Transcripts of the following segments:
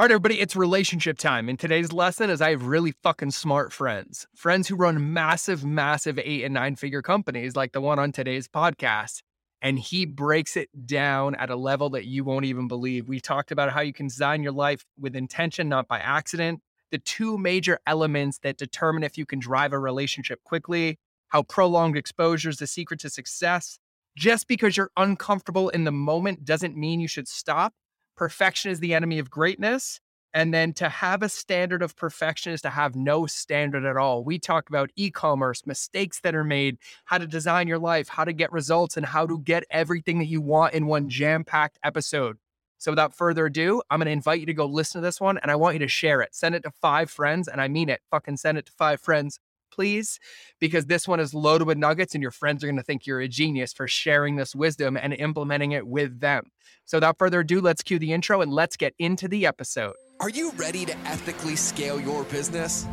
All right, everybody, it's relationship time. And today's lesson is I have really fucking smart friends, friends who run massive, massive eight and nine figure companies like the one on today's podcast. And he breaks it down at a level that you won't even believe. We talked about how you can design your life with intention, not by accident. The two major elements that determine if you can drive a relationship quickly, how prolonged exposure is the secret to success. Just because you're uncomfortable in the moment doesn't mean you should stop perfection is the enemy of greatness. And then to have a standard of perfection is to have no standard at all. We talk about e commerce, mistakes that are made, how to design your life, how to get results, and how to get everything that you want in one jam packed episode. So without further ado, I'm going to invite you to go listen to this one and I want you to share it. Send it to five friends. And I mean it. Fucking send it to five friends please, because this one is loaded with nuggets and your friends are going to think you're a genius for sharing this wisdom and implementing it with them. So, without further ado, let's cue the intro and let's get into the episode. Are you ready to ethically scale your business?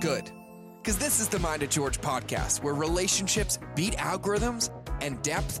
Good. Because this is the Mind of George podcast, where relationships beat algorithms and depth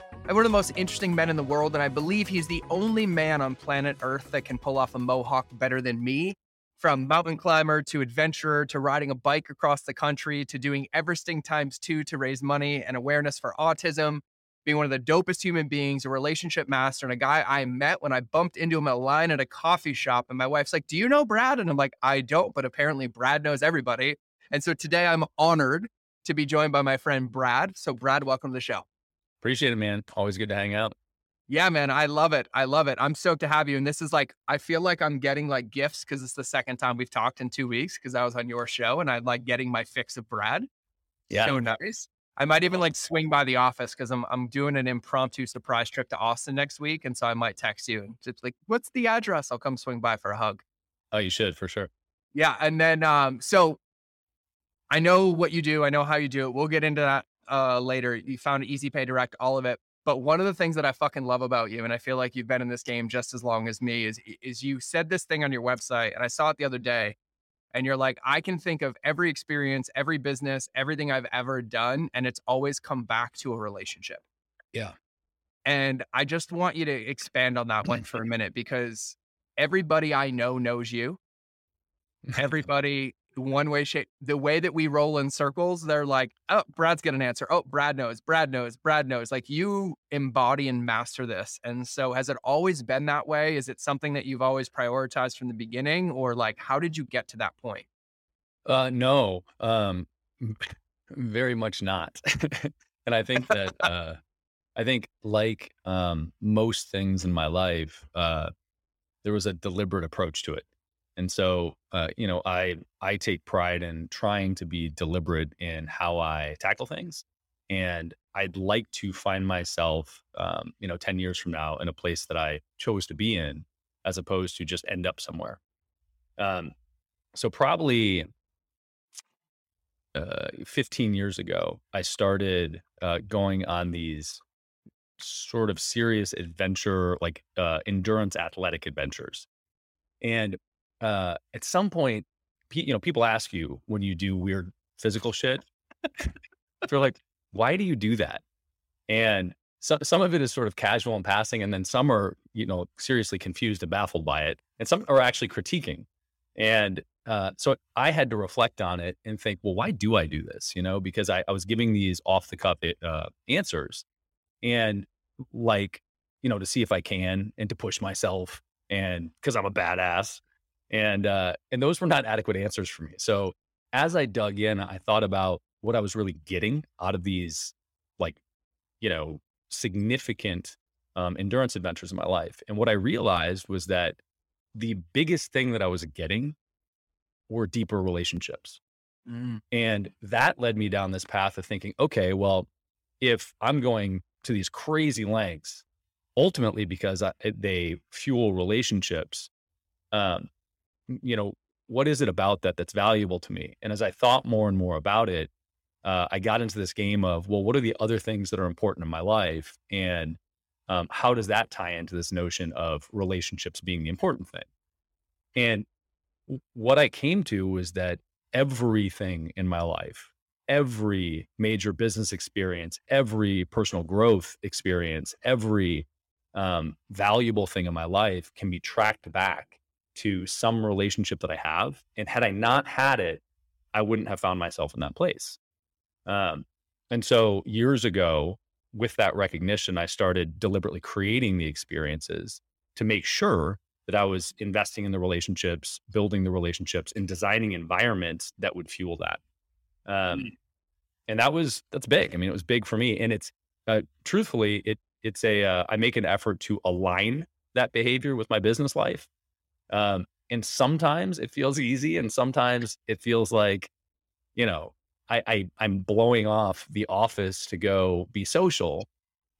one of the most interesting men in the world, and I believe he's the only man on planet Earth that can pull off a mohawk better than me. From mountain climber to adventurer to riding a bike across the country to doing Everesting times two to raise money and awareness for autism, being one of the dopest human beings, a relationship master, and a guy I met when I bumped into him at a line at a coffee shop. And my wife's like, Do you know Brad? And I'm like, I don't, but apparently Brad knows everybody. And so today I'm honored to be joined by my friend Brad. So, Brad, welcome to the show. Appreciate it, man. Always good to hang out. Yeah, man. I love it. I love it. I'm stoked to have you. And this is like, I feel like I'm getting like gifts because it's the second time we've talked in two weeks because I was on your show and I'm like getting my fix of Brad. Yeah. So nice. I might even like swing by the office because I'm I'm doing an impromptu surprise trip to Austin next week. And so I might text you and just like, what's the address? I'll come swing by for a hug. Oh, you should for sure. Yeah. And then um, so I know what you do, I know how you do it. We'll get into that uh, later. You found Easy Pay Direct, all of it. But one of the things that I fucking love about you, and I feel like you've been in this game just as long as me, is is you said this thing on your website, and I saw it the other day, and you're like, I can think of every experience, every business, everything I've ever done, and it's always come back to a relationship. Yeah. And I just want you to expand on that one for a minute because everybody I know knows you. Everybody one way shape the way that we roll in circles they're like oh brad's got an answer. Oh brad knows brad knows brad knows. Like you embody and master this and so has it always been that way? Is it something that you've always prioritized from the beginning or like how did you get to that point? Uh no um very much not. And i think that uh i think like um most things in my life uh there was a deliberate approach to it and so, uh, you know, I I take pride in trying to be deliberate in how I tackle things, and I'd like to find myself, um, you know, ten years from now in a place that I chose to be in, as opposed to just end up somewhere. Um, so probably uh, 15 years ago, I started uh, going on these sort of serious adventure, like uh, endurance athletic adventures. And uh, at some point, you know, people ask you when you do weird physical shit, they're like, why do you do that? And so, some of it is sort of casual and passing, and then some are, you know, seriously confused and baffled by it, and some are actually critiquing. And uh, so I had to reflect on it and think, well, why do I do this? You know, because I, I was giving these off the cuff uh, answers, and like, you know, to see if I can and to push myself, and because I'm a badass, and uh, and those were not adequate answers for me. So as I dug in, I thought about what I was really getting out of these, like, you know, significant um, endurance adventures in my life. And what I realized was that the biggest thing that I was getting were deeper relationships. Mm. And that led me down this path of thinking, okay, well, if I'm going to these crazy lengths, ultimately because I, they fuel relationships, um, you know, what is it about that that's valuable to me? And as I thought more and more about it, uh, I got into this game of, well, what are the other things that are important in my life? And um, how does that tie into this notion of relationships being the important thing? And what I came to was that everything in my life, every major business experience, every personal growth experience, every um, valuable thing in my life can be tracked back to some relationship that I have. And had I not had it, I wouldn't have found myself in that place. Um, and so years ago, with that recognition, I started deliberately creating the experiences to make sure that I was investing in the relationships, building the relationships, and designing environments that would fuel that. Um, mm. and that was that's big. I mean, it was big for me, and it's uh, truthfully, it it's a uh, I make an effort to align that behavior with my business life. Um, and sometimes it feels easy, and sometimes it feels like, you know, I, I I'm blowing off the office to go be social,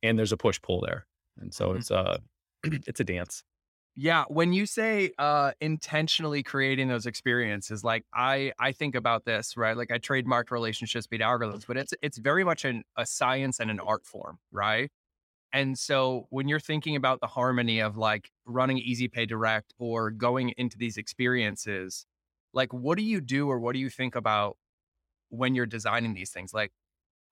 and there's a push pull there, and so mm-hmm. it's a it's a dance. Yeah, when you say uh intentionally creating those experiences, like I I think about this, right? Like I trademarked relationships beat algorithms, but it's it's very much an, a science and an art form, right? And so when you're thinking about the harmony of like running Easy Pay Direct or going into these experiences, like what do you do or what do you think about when you're designing these things? Like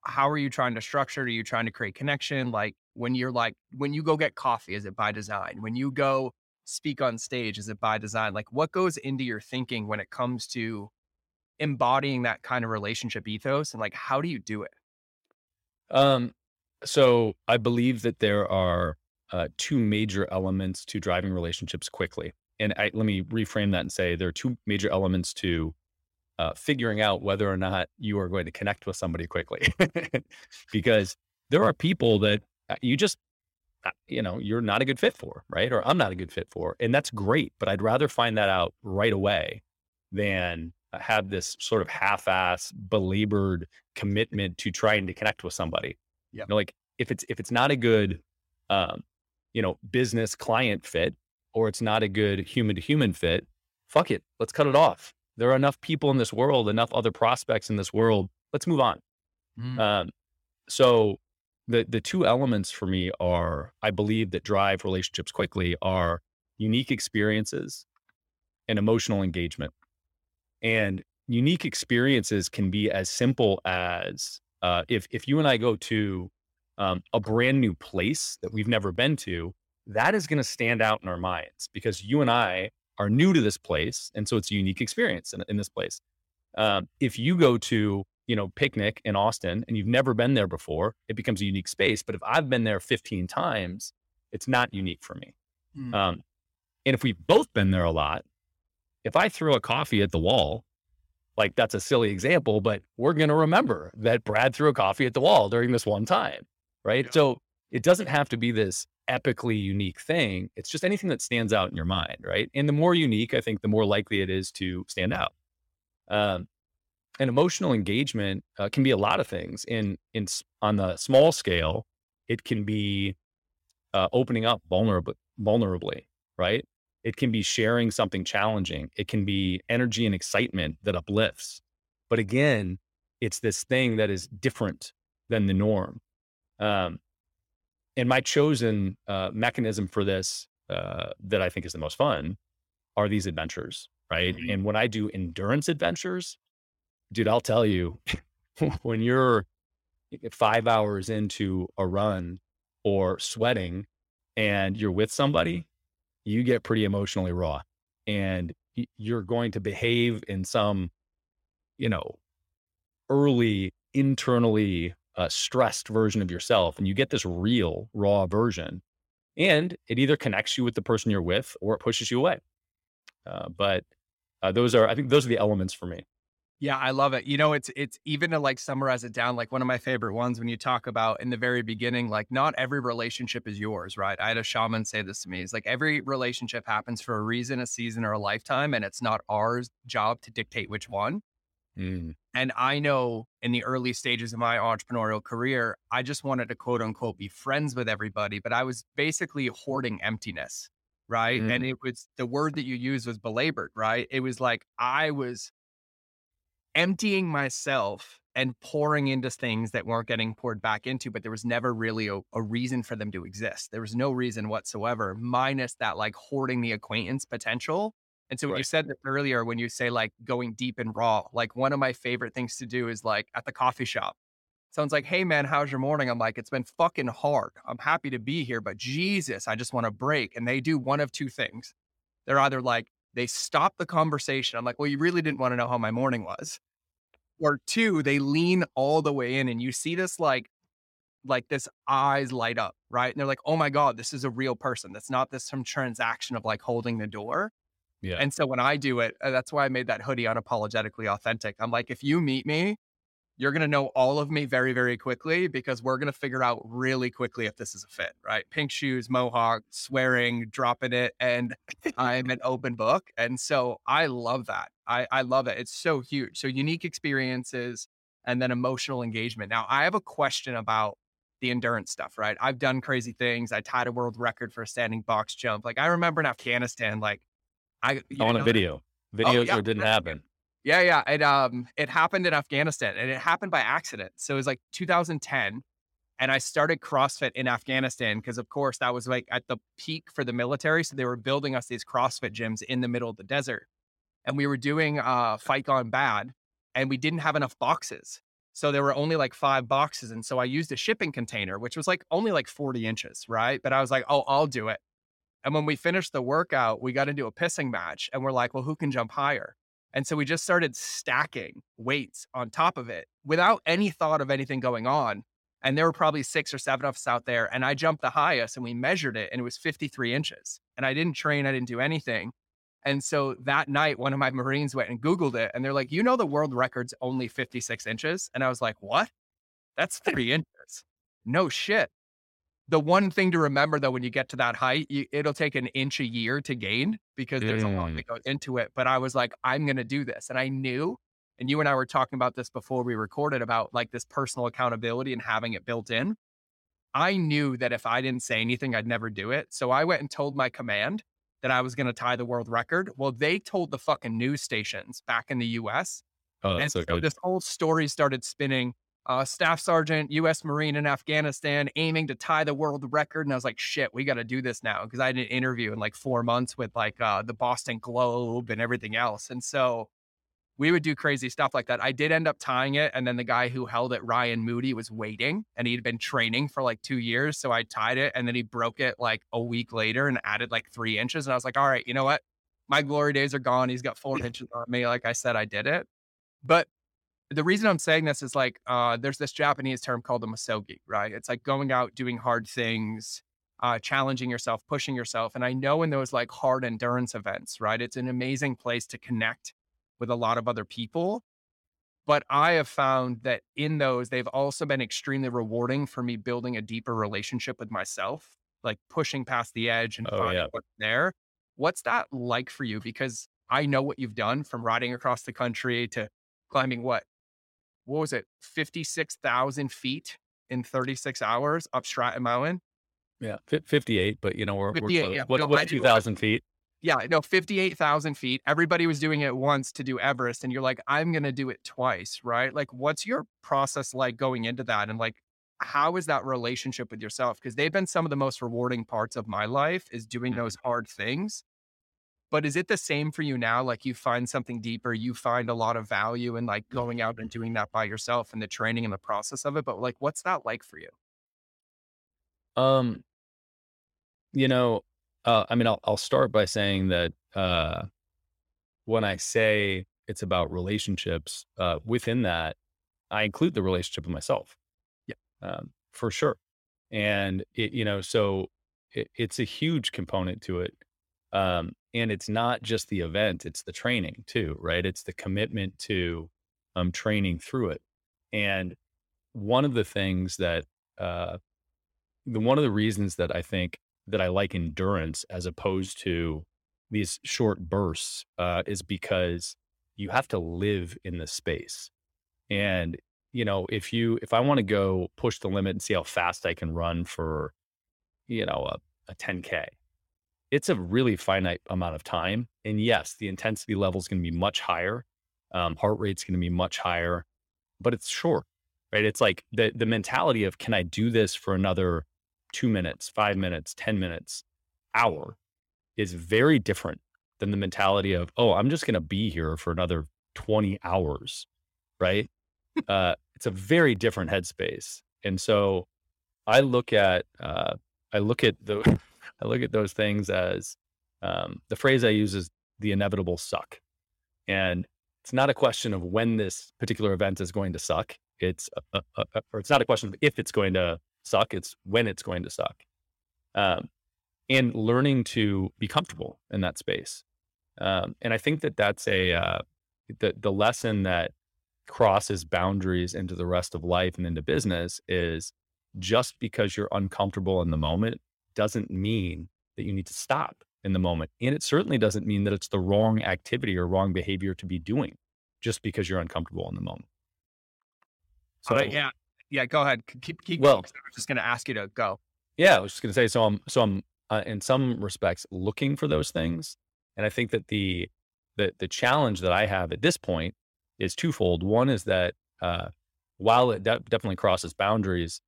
how are you trying to structure? Are you trying to create connection? Like when you're like when you go get coffee, is it by design? When you go speak on stage? Is it by design? Like what goes into your thinking when it comes to embodying that kind of relationship ethos and like how do you do it? Um so I believe that there are uh, two major elements to driving relationships quickly. And I, let me reframe that and say there are two major elements to uh, figuring out whether or not you are going to connect with somebody quickly. because there are people that uh, you just uh, you know, you're not a good fit for, right? Or I'm not a good fit for. And that's great, but I'd rather find that out right away than have this sort of half-ass belabored commitment to trying to connect with somebody. Yeah. You know, like if it's if it's not a good um, you know, business client fit or it's not a good human to human fit, fuck it. Let's cut it off. There are enough people in this world, enough other prospects in this world. Let's move on. Mm. Um, so the the two elements for me are I believe that drive relationships quickly are unique experiences and emotional engagement. And unique experiences can be as simple as uh, if if you and I go to um, a brand new place that we've never been to, that is going to stand out in our minds because you and I are new to this place, and so it's a unique experience in, in this place. Um, if you go to you know, picnic in Austin and you've never been there before, it becomes a unique space. But if I've been there 15 times, it's not unique for me. Mm. Um, and if we've both been there a lot, if I throw a coffee at the wall, like that's a silly example, but we're going to remember that Brad threw a coffee at the wall during this one time. Right. Yeah. So it doesn't have to be this epically unique thing. It's just anything that stands out in your mind. Right. And the more unique, I think the more likely it is to stand out. Um, and emotional engagement uh, can be a lot of things. In in on the small scale, it can be uh, opening up vulnerably, vulnerably, right? It can be sharing something challenging. It can be energy and excitement that uplifts. But again, it's this thing that is different than the norm. Um, and my chosen uh, mechanism for this uh, that I think is the most fun are these adventures, right? Mm-hmm. And when I do endurance adventures, dude, I'll tell you, when you're five hours into a run or sweating and you're with somebody, you get pretty emotionally raw and you're going to behave in some, you know, early internally uh, stressed version of yourself. And you get this real raw version. And it either connects you with the person you're with or it pushes you away. Uh, but uh, those are, I think, those are the elements for me. Yeah, I love it. You know, it's it's even to like summarize it down, like one of my favorite ones when you talk about in the very beginning, like not every relationship is yours, right? I had a shaman say this to me. It's like every relationship happens for a reason, a season, or a lifetime, and it's not our job to dictate which one. Mm. And I know in the early stages of my entrepreneurial career, I just wanted to quote unquote be friends with everybody, but I was basically hoarding emptiness right? Mm. And it was the word that you used was belabored, right? It was like I was emptying myself and pouring into things that weren't getting poured back into, but there was never really a, a, reason for them to exist. There was no reason whatsoever, minus that like hoarding the acquaintance potential. And so right. you said earlier when you say like going deep and raw, like one of my favorite things to do is like at the coffee shop. Someone's like, hey man, how's your morning? I'm like, it's been fucking hard. I'm happy to be here, but Jesus, I just want to break. And they do one of two things. They're either like, they stop the conversation. I'm like, well, you really didn't want to know how my morning was or two, they lean all the way in and you see this like like this eyes light up, right? And they're like, oh my God, this is a real person. That's not this some transaction of like holding the door. Yeah. And so when I do it, uh, that's why I made that hoodie unapologetically authentic. I'm like, if you meet me you're going to know all of me very, very quickly because we're going to figure out really quickly if this is a fit, right? Pink shoes, mohawk, swearing, dropping it, and I'm an open book. And so I love that. I, I love it. It's so huge. So unique experiences and then emotional engagement. Now, I have a question about the endurance stuff, right? I've done crazy things. I tied a world record for a standing box jump. Like I remember in Afghanistan, like I on a video, oh, videos oh, yeah. didn't happen. Yeah, yeah. It um it happened in Afghanistan and it happened by accident. So it was like 2010 and I started CrossFit in Afghanistan because of course that was like at the peak for the military. So they were building us these CrossFit gyms in the middle of the desert. And we were doing uh fight gone bad and we didn't have enough boxes. So there were only like five boxes. And so I used a shipping container, which was like only like 40 inches, right? But I was like, oh, I'll do it. And when we finished the workout, we got into a pissing match and we're like, well, who can jump higher? And so we just started stacking weights on top of it without any thought of anything going on. And there were probably six or seven of us out there. And I jumped the highest and we measured it and it was 53 inches. And I didn't train, I didn't do anything. And so that night, one of my Marines went and Googled it and they're like, you know, the world record's only 56 inches. And I was like, what? That's three inches. No shit the one thing to remember though when you get to that height you, it'll take an inch a year to gain because there's mm. a lot that goes into it but i was like i'm going to do this and i knew and you and i were talking about this before we recorded about like this personal accountability and having it built in. I knew that if i didn't say anything i'd never do it so i went and told my command that i was going to tie the world record. Well they told the fucking news stations back in the us oh, and so, so this whole story started spinning uh, staff sergeant, U.S. Marine in Afghanistan, aiming to tie the world record. And I was like, shit, we got to do this now because I did an interview in like four months with like uh, the Boston Globe and everything else. And so we would do crazy stuff like that. I did end up tying it. And then the guy who held it, Ryan Moody, was waiting and he'd been training for like two years. So I tied it and then he broke it like a week later and added like three inches. And I was like, all right, you know what? My glory days are gone. He's got four inches on me. Like I said, I did it. But the reason I'm saying this is like uh, there's this Japanese term called the misogi, right? It's like going out, doing hard things, uh, challenging yourself, pushing yourself. And I know in those like hard endurance events, right? It's an amazing place to connect with a lot of other people. But I have found that in those, they've also been extremely rewarding for me building a deeper relationship with myself, like pushing past the edge and oh, finding yeah. what's there. What's that like for you? Because I know what you've done from riding across the country to climbing what what was it, 56,000 feet in 36 hours up Stratton Mountain. Yeah, 58, but you know, we're, we're yeah. What, no, what's 2,000 feet? Yeah, no, 58,000 feet. Everybody was doing it once to do Everest, and you're like, I'm going to do it twice, right? Like, what's your process like going into that? And like, how is that relationship with yourself? Because they've been some of the most rewarding parts of my life is doing mm-hmm. those hard things. But is it the same for you now? Like you find something deeper, you find a lot of value in like going out and doing that by yourself and the training and the process of it. But like, what's that like for you? Um, you know, uh, I mean, I'll, I'll start by saying that uh, when I say it's about relationships, uh, within that, I include the relationship with myself. Yeah, um, for sure. And it, you know, so it, it's a huge component to it. Um, and it's not just the event, it's the training too, right? It's the commitment to um, training through it. And one of the things that, uh, the one of the reasons that I think that I like endurance as opposed to these short bursts uh, is because you have to live in the space. And, you know, if you, if I want to go push the limit and see how fast I can run for, you know, a, a 10K, it's a really finite amount of time. And yes, the intensity level is going to be much higher. Um, heart rate's going to be much higher, but it's short, right? It's like the the mentality of can I do this for another two minutes, five minutes, ten minutes, hour, is very different than the mentality of oh, I'm just going to be here for another twenty hours, right? uh, it's a very different headspace, and so I look at uh, I look at the I look at those things as um, the phrase I use is the inevitable suck. And it's not a question of when this particular event is going to suck. It's a, a, a, or it's not a question of if it's going to suck. It's when it's going to suck. Um, and learning to be comfortable in that space. Um, and I think that that's a uh, the the lesson that crosses boundaries into the rest of life and into business is just because you're uncomfortable in the moment doesn't mean that you need to stop in the moment. And it certainly doesn't mean that it's the wrong activity or wrong behavior to be doing just because you're uncomfortable in the moment. So, uh, yeah. Yeah. Go ahead. Keep, keep well, going. I was just going to ask you to go. Yeah. I was just going to say, so I'm, so I'm, uh, in some respects looking for those things. And I think that the, the, the challenge that I have at this point is twofold. One is that, uh, while it de- definitely crosses boundaries,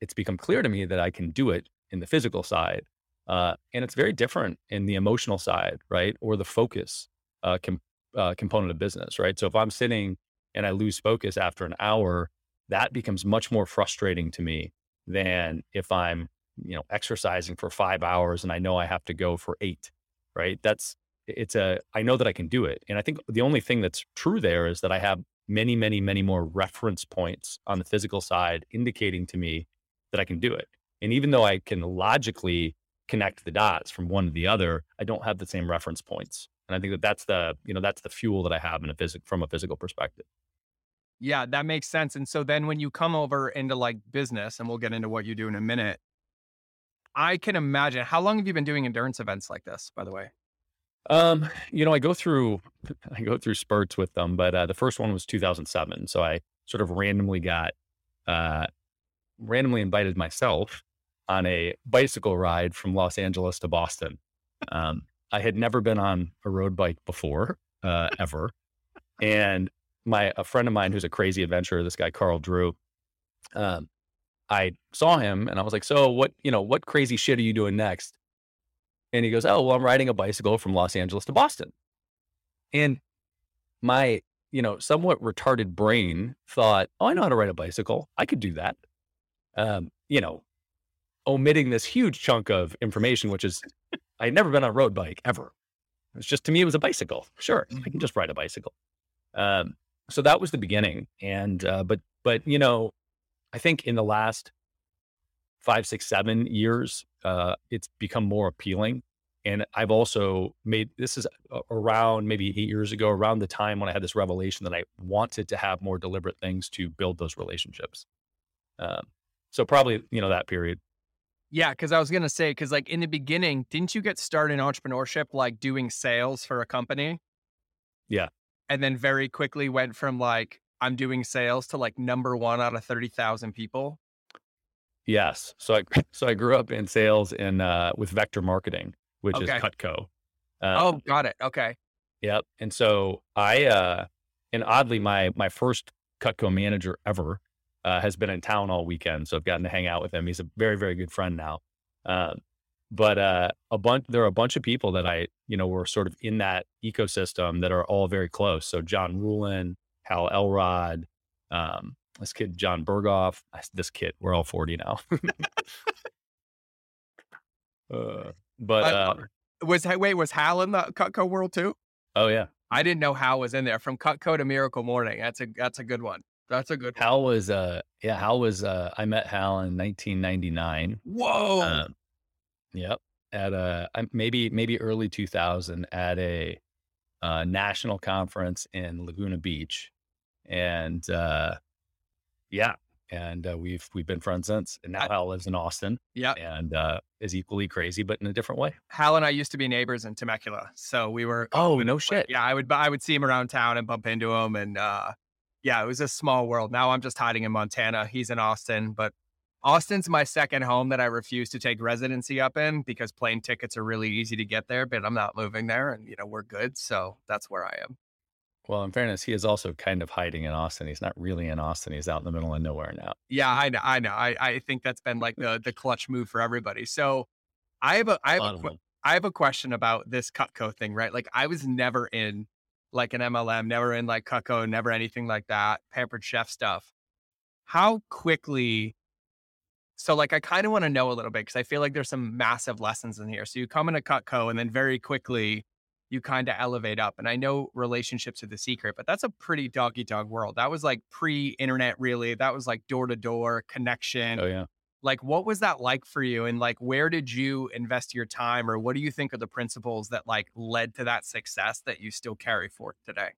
it's become clear to me that I can do it in the physical side. Uh, and it's very different in the emotional side, right? Or the focus uh, com- uh, component of business, right? So if I'm sitting and I lose focus after an hour, that becomes much more frustrating to me than if I'm, you know, exercising for five hours and I know I have to go for eight, right? That's, it's a, I know that I can do it. And I think the only thing that's true there is that I have many, many, many more reference points on the physical side indicating to me that I can do it. And even though I can logically connect the dots from one to the other, I don't have the same reference points. And I think that that's the, you know, that's the fuel that I have in a physical from a physical perspective. Yeah, that makes sense. And so then when you come over into like business, and we'll get into what you do in a minute, I can imagine how long have you been doing endurance events like this, by the way? Um, you know, I go through I go through spurts with them, but uh, the first one was 2007. So I sort of randomly got uh, randomly invited myself on a bicycle ride from Los Angeles to Boston. Um, I had never been on a road bike before, uh, ever. And my a friend of mine who's a crazy adventurer, this guy Carl Drew, um, I saw him and I was like, "So what? You know, what crazy shit are you doing next?" And he goes, "Oh, well, I'm riding a bicycle from Los Angeles to Boston." And my, you know, somewhat retarded brain thought, "Oh, I know how to ride a bicycle. I could do that." um, you know, omitting this huge chunk of information, which is I had never been on a road bike ever. It's just to me, it was a bicycle. Sure, I can mm-hmm. just ride a bicycle. Um, so that was the beginning. And uh, but but you know, I think in the last five, six, seven years, uh, it's become more appealing. And I've also made this is around maybe eight years ago, around the time when I had this revelation that I wanted to have more deliberate things to build those relationships. Um, so probably, you know, that period. Yeah, because I was gonna say, because like in the beginning, didn't you get started in entrepreneurship like doing sales for a company? Yeah. And then very quickly went from like I'm doing sales to like number one out of thirty thousand people. Yes. So I so I grew up in sales in uh, with Vector Marketing, which okay. is Cutco. Uh, oh, got it. Okay. Yep. And so I uh, and oddly, my my first Cutco manager ever uh, has been in town all weekend, so I've gotten to hang out with him. He's a very, very good friend now. Um, but uh, a bunch, there are a bunch of people that I, you know, were sort of in that ecosystem that are all very close. So John Ruhlin, Hal Elrod, um, this kid John Berghoff. This kid, we're all forty now. uh, but uh, was wait was Hal in the Cutco world too? Oh yeah, I didn't know Hal was in there from Cutco to Miracle Morning. That's a that's a good one. That's a good. Hal was uh yeah Hal was uh I met Hal in 1999. Whoa. Um, yep. At a maybe maybe early 2000 at a uh, national conference in Laguna Beach, and uh, yeah, and uh, we've we've been friends since. And now I, Hal lives in Austin. Yeah, and uh, is equally crazy, but in a different way. Hal and I used to be neighbors in Temecula, so we were. Oh no shit! Yeah, I would I would see him around town and bump into him, and uh, yeah, it was a small world. Now I'm just hiding in Montana. He's in Austin, but Austin's my second home that I refuse to take residency up in because plane tickets are really easy to get there, but I'm not moving there and you know, we're good. So that's where I am. Well, in fairness, he is also kind of hiding in Austin. He's not really in Austin. He's out in the middle of nowhere now. Yeah, I know. I know. I, I think that's been like the the clutch move for everybody. So I have a I have a, I have a question about this Cutco thing, right? Like I was never in like an MLM, never in like Cutco, never anything like that, pampered chef stuff. How quickly so like I kind of want to know a little bit because I feel like there's some massive lessons in here. So you come into Cutco and then very quickly you kind of elevate up. And I know relationships are the secret, but that's a pretty doggy dog world. That was like pre-internet, really. That was like door to door connection. Oh yeah. Like, what was that like for you? And like, where did you invest your time, or what do you think are the principles that like led to that success that you still carry forth today?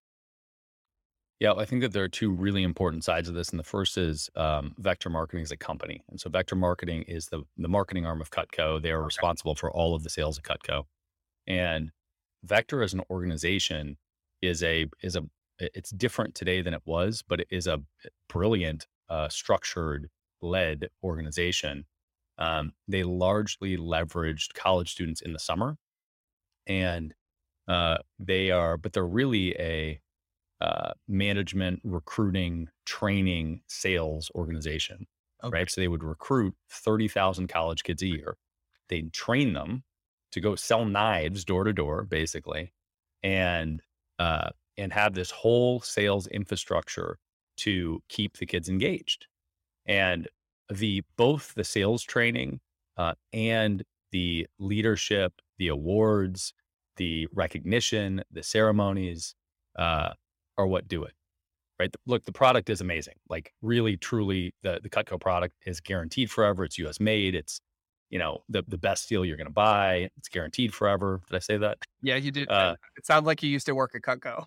Yeah, I think that there are two really important sides of this, and the first is um, Vector Marketing as a company, and so Vector Marketing is the the marketing arm of Cutco. They are okay. responsible for all of the sales of Cutco, and Vector as an organization is a is a it's different today than it was, but it is a brilliant, uh, structured, led organization. Um, they largely leveraged college students in the summer, and uh, they are, but they're really a uh, management, recruiting, training, sales organization, okay. right? So they would recruit thirty thousand college kids a year. They'd train them to go sell knives door to door, basically, and uh, and have this whole sales infrastructure to keep the kids engaged. And the both the sales training uh, and the leadership, the awards, the recognition, the ceremonies uh, are what do it. Right. Look, the product is amazing. Like really, truly, the the Cutco product is guaranteed forever. It's U.S. made. It's you know, the the best deal you're going to buy. It's guaranteed forever. Did I say that? Yeah, you did. Uh, it sounds like you used to work at Cutco.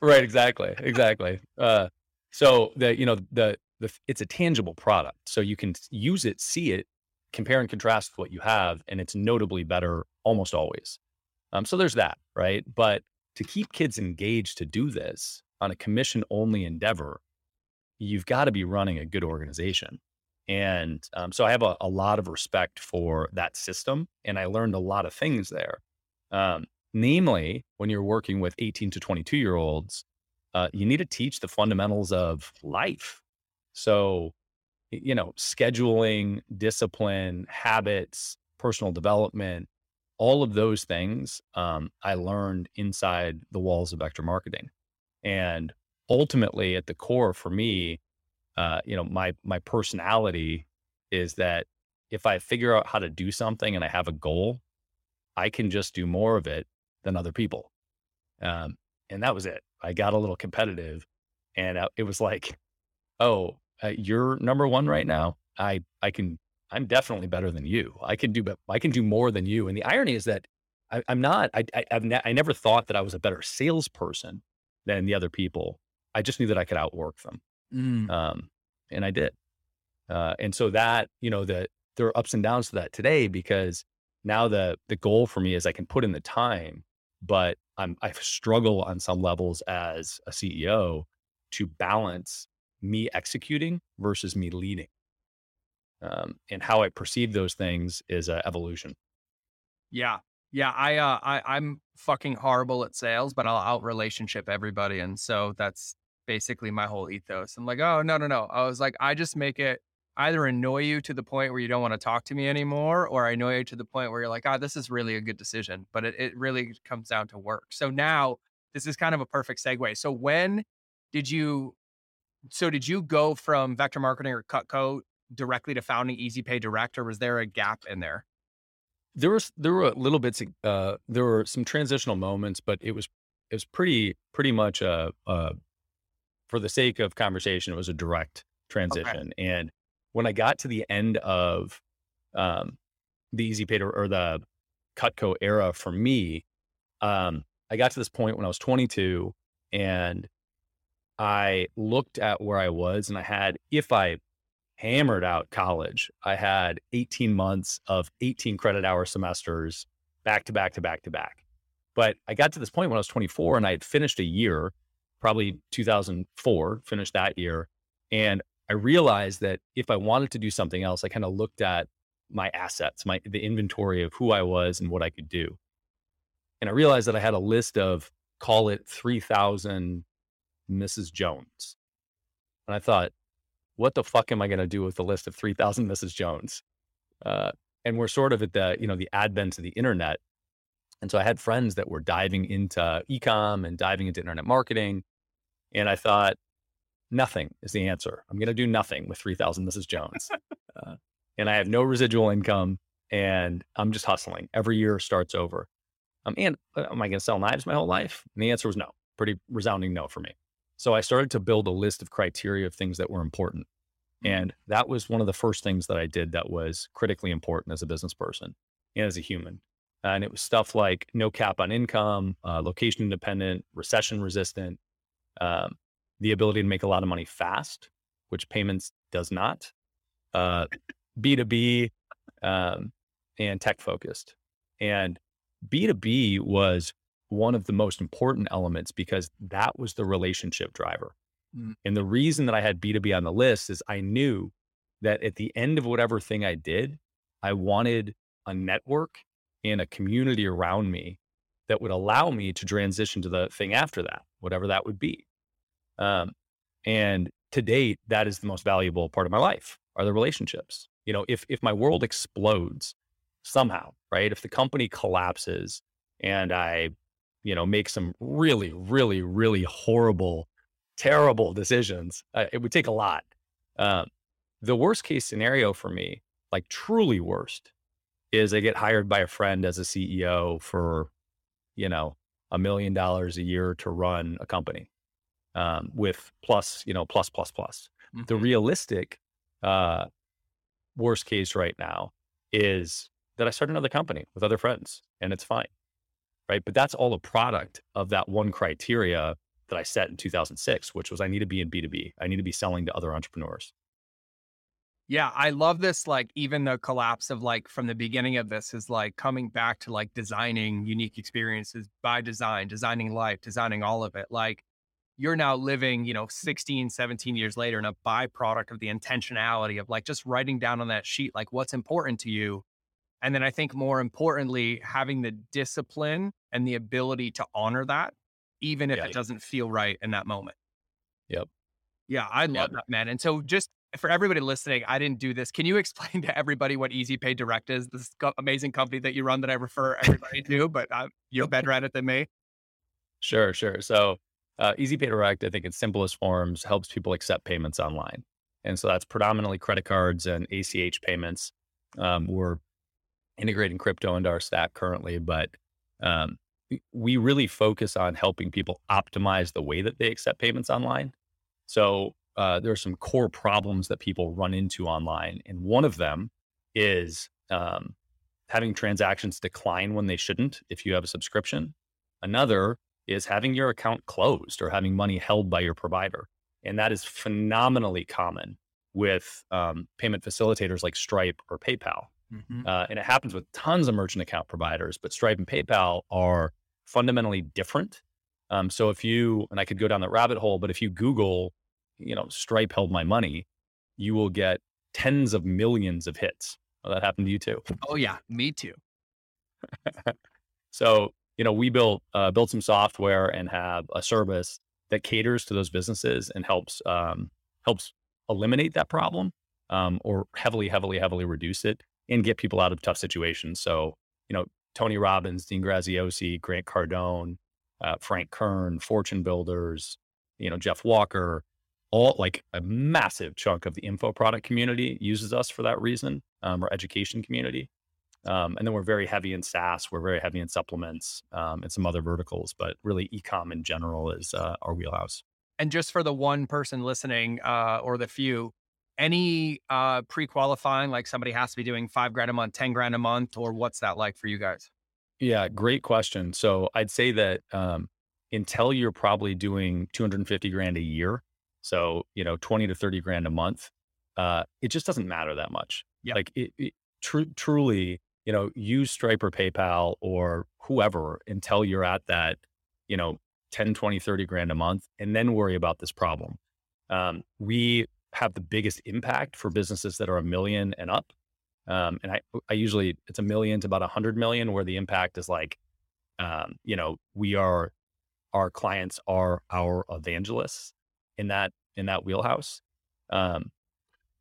right. Exactly. Exactly. Uh, so the you know the the it's a tangible product, so you can use it, see it, compare and contrast what you have, and it's notably better almost always. Um, so there's that, right? But to keep kids engaged to do this on a commission only endeavor, you've got to be running a good organization. And um, so I have a, a, lot of respect for that system. And I learned a lot of things there. Um, namely, when you're working with 18 to 22 year olds, uh, you need to teach the fundamentals of life. So, you know, scheduling, discipline, habits, personal development, all of those things um, I learned inside the walls of Vector Marketing. And ultimately, at the core for me, uh, you know, my my personality is that if I figure out how to do something and I have a goal, I can just do more of it than other people. Um, and that was it. I got a little competitive, and uh, it was like, oh, uh, you're number one right now. I I can I'm definitely better than you. I can do I can do more than you. And the irony is that I, am not. I I, I've ne- I never thought that I was a better salesperson than the other people. I just knew that I could outwork them. Mm. Um, and I did. Uh, and so that, you know, that there are ups and downs to that today because now the the goal for me is I can put in the time, but I'm I struggle on some levels as a CEO to balance me executing versus me leading. Um, and how I perceive those things is an evolution. Yeah, yeah, I uh I I'm fucking horrible at sales, but I'll out relationship everybody and so that's basically my whole ethos. I'm like, oh, no, no, no. I was like, I just make it either annoy you to the point where you don't want to talk to me anymore, or I annoy you to the point where you're like, oh, this is really a good decision. But it, it really comes down to work. So now this is kind of a perfect segue. So when did you, so did you go from vector marketing or Cutco directly to founding Easy Pay Direct, or was there a gap in there? There was there were a little bits. Uh, there were some transitional moments, but it was it was pretty pretty much a, a for the sake of conversation, it was a direct transition. Okay. And when I got to the end of um, the Easy Pay or the Cutco era for me, um, I got to this point when I was 22 and I looked at where I was and I had, if I hammered out college, I had 18 months of 18 credit hour semesters back to back to back to back. But I got to this point when I was 24 and I had finished a year probably 2004, finished that year. And I realized that if I wanted to do something else, I kind of looked at my assets, my the inventory of who I was and what I could do. And I realized that I had a list of call it 3000 Mrs. Jones. And I thought, what the fuck am I going to do with the list of 3000 Mrs. Jones? Uh, and we're sort of at the, you know, the advent of the internet. And so I had friends that were diving into ecom and diving into internet marketing. And I thought, nothing is the answer. I'm going to do nothing with 3000 Mrs. Jones. uh, and I have no residual income and I'm just hustling. Every year starts over. Um, and uh, am I going to sell knives my whole life? And the answer was no, pretty resounding no for me. So I started to build a list of criteria of things that were important. Mm-hmm. And that was one of the first things that I did that was critically important as a business person and as a human. And it was stuff like no cap on income, uh, location independent, recession resistant, um, the ability to make a lot of money fast, which payments does not, uh, B2B, um, and tech focused. And B2B was one of the most important elements because that was the relationship driver. Mm. And the reason that I had B2B on the list is I knew that at the end of whatever thing I did, I wanted a network and a community around me that would allow me to transition to the thing after that, whatever that would be. Um, and to date, that is the most valuable part of my life are the relationships. You know, if if my world explodes somehow, right? If the company collapses and I, you know, make some really, really, really horrible, terrible decisions, uh, it would take a lot. Um, the worst case scenario for me, like truly worst, is I get hired by a friend as a CEO for, you know, a million dollars a year to run a company um, with plus, you know, plus, plus, plus. Mm-hmm. The realistic uh, worst case right now is that I start another company with other friends and it's fine. Right. But that's all a product of that one criteria that I set in 2006, which was I need to be in B2B. I need to be selling to other entrepreneurs. Yeah, I love this. Like, even the collapse of like from the beginning of this is like coming back to like designing unique experiences by design, designing life, designing all of it. Like, you're now living, you know, 16, 17 years later in a byproduct of the intentionality of like just writing down on that sheet, like what's important to you. And then I think more importantly, having the discipline and the ability to honor that, even if yeah. it doesn't feel right in that moment. Yep. Yeah, I love yep. that, man. And so just for everybody listening, I didn't do this. Can you explain to everybody what Easy Pay Direct is? This amazing company that you run that I refer everybody to, but uh, you're better at it than me. Sure, sure. So uh, Easy Pay Direct, I think in simplest forms, helps people accept payments online. And so that's predominantly credit cards and ACH payments. Um, we're integrating crypto into our stack currently, but um, we really focus on helping people optimize the way that they accept payments online. So uh, there are some core problems that people run into online. And one of them is um, having transactions decline when they shouldn't if you have a subscription. Another is having your account closed or having money held by your provider. And that is phenomenally common with um, payment facilitators like Stripe or PayPal. Mm-hmm. Uh, and it happens with tons of merchant account providers, but Stripe and PayPal are fundamentally different. Um, so if you, and I could go down that rabbit hole, but if you Google, you know, Stripe held my money, you will get tens of millions of hits. Well, that happened to you too. Oh yeah, me too. so you know, we built uh, built some software and have a service that caters to those businesses and helps um, helps eliminate that problem um, or heavily, heavily, heavily reduce it and get people out of tough situations. So, you know, Tony Robbins, Dean Graziosi, Grant Cardone, uh, Frank Kern, Fortune Builders, you know, Jeff Walker, all like a massive chunk of the info product community uses us for that reason, um, or education community. Um, and then we're very heavy in SaaS. We're very heavy in supplements um, and some other verticals, but really ecom in general is uh, our wheelhouse. And just for the one person listening uh, or the few, any uh, pre-qualifying, like somebody has to be doing five grand a month, 10 grand a month, or what's that like for you guys? Yeah, great question. So I'd say that um, until you're probably doing 250 grand a year, so, you know, 20 to 30 grand a month, uh, it just doesn't matter that much. Yeah. Like it, it tr- truly, you know, use Stripe or PayPal or whoever until you're at that, you know, 10, 20, 30 grand a month, and then worry about this problem. Um, we have the biggest impact for businesses that are a million and up. Um, and I, I usually it's a million to about a hundred million, where the impact is like, um, you know, we are our clients are our evangelists in that in that wheelhouse. Um,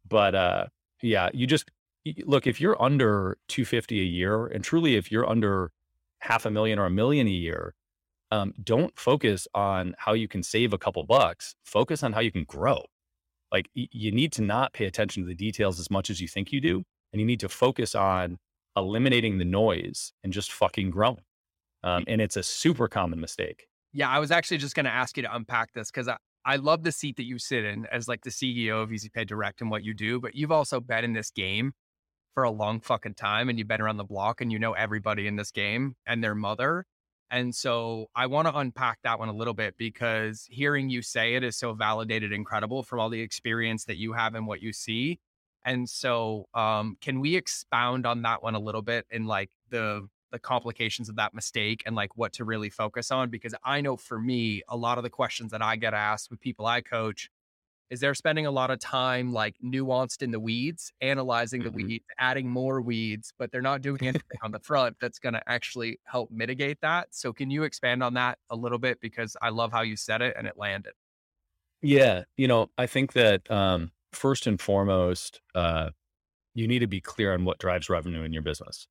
but uh, yeah, you just look if you're under 250 a year, and truly if you're under half a million or a million a year, um, don't focus on how you can save a couple bucks. Focus on how you can grow. Like y- you need to not pay attention to the details as much as you think you do, and you need to focus on eliminating the noise and just fucking growing. Um, and it's a super common mistake. Yeah, I was actually just going to ask you to unpack this because I, I love the seat that you sit in as like the CEO of EasyPay Direct and what you do, but you've also been in this game for a long fucking time and you've been around the block and you know everybody in this game and their mother. And so I want to unpack that one a little bit because hearing you say it is so validated, incredible from all the experience that you have and what you see. And so, um, can we expound on that one a little bit in like the the complications of that mistake and like what to really focus on? Because I know for me, a lot of the questions that I get asked with people I coach is they're spending a lot of time like nuanced in the weeds, analyzing mm-hmm. the weeds, adding more weeds, but they're not doing anything on the front that's going to actually help mitigate that. So, can you expand on that a little bit? Because I love how you said it and it landed. Yeah. You know, I think that um, first and foremost, uh, you need to be clear on what drives revenue in your business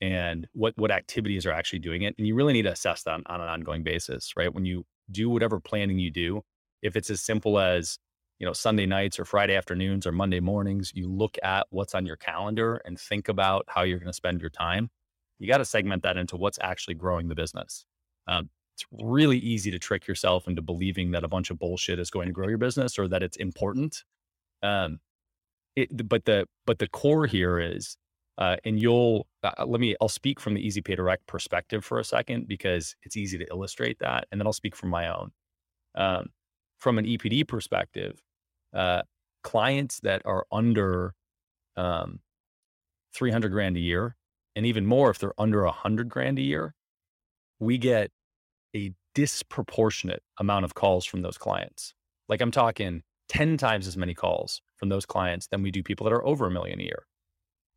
and what what activities are actually doing it and you really need to assess that on an ongoing basis right when you do whatever planning you do if it's as simple as you know, Sunday nights or Friday afternoons or Monday mornings, you look at what's on your calendar and think about how you're going to spend your time. You got to segment that into what's actually growing the business. Um, it's really easy to trick yourself into believing that a bunch of bullshit is going to grow your business or that it's important. Um, it, but the but the core here is, uh, and you'll uh, uh let me. I'll speak from the Easy Pay Direct perspective for a second because it's easy to illustrate that, and then I'll speak from my own. Um, from an EPD perspective, uh, clients that are under um, 300 grand a year, and even more if they're under 100 grand a year, we get a disproportionate amount of calls from those clients. Like I'm talking 10 times as many calls from those clients than we do people that are over a million a year.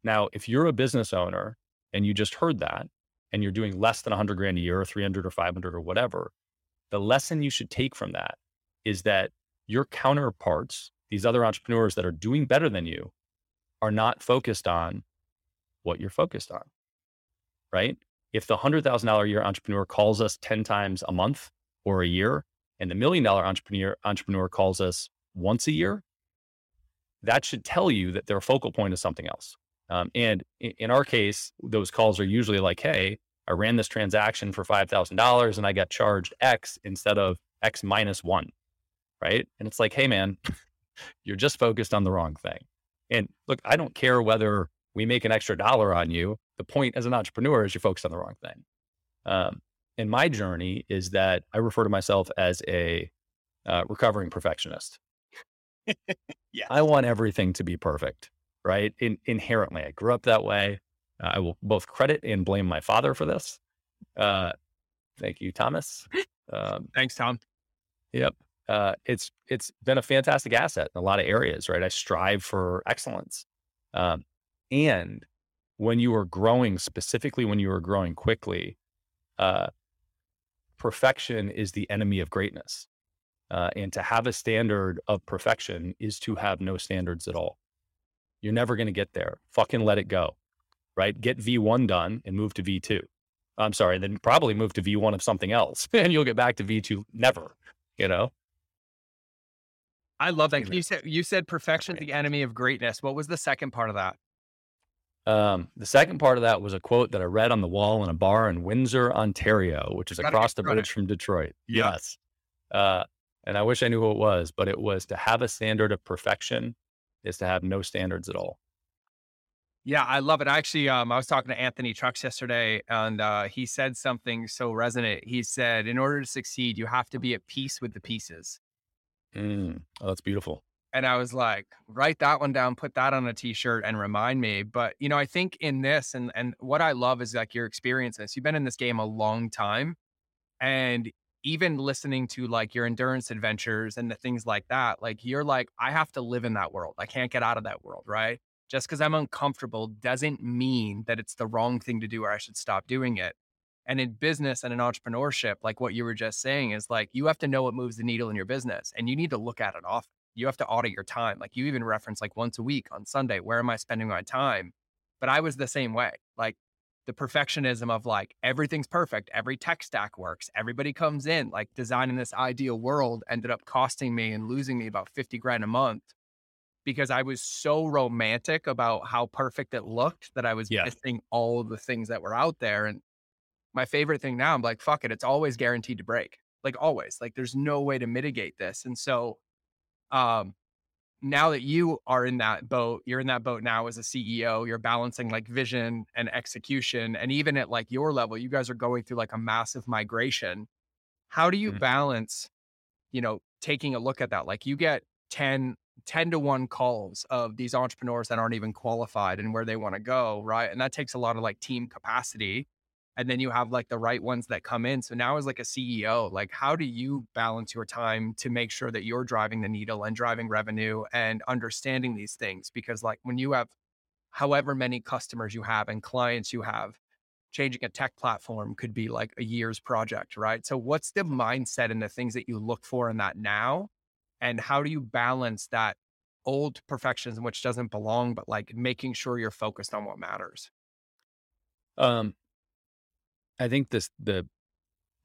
Now, if you're a business owner and you just heard that and you're doing less than 100 grand a year or 300 or 500 or whatever, the lesson you should take from that is that your counterparts, these other entrepreneurs that are doing better than you, are not focused on what you're focused on. Right? If the $100,000 a year entrepreneur calls us 10 times a month or a year, and the million dollar entrepreneur entrepreneur calls us once a year, that should tell you that their focal point is something else. Um, and in, our case, those calls are usually like, "Hey, I ran this transaction for five thousand dollars and I got charged X instead of X minus one right? And it's like, hey, man, you're just focused on the wrong thing. And look, I don't care whether we make an extra dollar on you. The point as an entrepreneur is you're focused on the wrong thing. Um, and my journey is that I refer to myself as a uh, recovering perfectionist. yeah, I want everything to be perfect, right? In, inherently, I grew up that way. Uh, I will both credit and blame my father for this. Uh, thank you, Thomas. Um, Thanks, Tom. Yep uh, it's it's been a fantastic asset in a lot of areas, right? I strive for excellence, um, and when you are growing, specifically when you are growing quickly, uh, perfection is the enemy of greatness. Uh, and to have a standard of perfection is to have no standards at all. You're never going to get there. Fucking let it go, right? Get V1 done and move to V2. I'm sorry, then probably move to V1 of something else, and you'll get back to V2 never. You know, I love that. You said you said perfection is the enemy of greatness. What was the second part of that? Um, the second part of that was a quote that I read on the wall in a bar in Windsor, Ontario, which is across the bridge from Detroit. Yeah. Yes. Uh, and I wish I knew who it was, but it was to have a standard of perfection is to have no standards at all. Yeah, I love it. I Actually, um, I was talking to Anthony Trucks yesterday, and uh, he said something so resonant. He said, "In order to succeed, you have to be at peace with the pieces." Mm. Oh, that's beautiful. And I was like, write that one down, put that on a t-shirt and remind me. But, you know, I think in this and and what I love is like your experience this. You've been in this game a long time. And even listening to like your endurance adventures and the things like that, like you're like, I have to live in that world. I can't get out of that world, right? Just because I'm uncomfortable doesn't mean that it's the wrong thing to do or I should stop doing it. And in business and in entrepreneurship, like what you were just saying is like you have to know what moves the needle in your business and you need to look at it often. You have to audit your time. Like you even reference like once a week on Sunday, where am I spending my time? But I was the same way. Like the perfectionism of like everything's perfect, every tech stack works, everybody comes in, like designing this ideal world ended up costing me and losing me about 50 grand a month because I was so romantic about how perfect it looked that I was yeah. missing all of the things that were out there. And my favorite thing now, I'm like, fuck it, it's always guaranteed to break. Like always. Like there's no way to mitigate this. And so um now that you are in that boat, you're in that boat now as a CEO, you're balancing like vision and execution. And even at like your level, you guys are going through like a massive migration. How do you mm-hmm. balance, you know, taking a look at that? Like you get 10, 10 to 1 calls of these entrepreneurs that aren't even qualified and where they want to go. Right. And that takes a lot of like team capacity and then you have like the right ones that come in. So now as like a CEO, like how do you balance your time to make sure that you're driving the needle and driving revenue and understanding these things? Because like when you have however many customers you have and clients you have, changing a tech platform could be like a year's project, right? So what's the mindset and the things that you look for in that now? And how do you balance that old perfectionism, which doesn't belong, but like making sure you're focused on what matters? Um, I think this the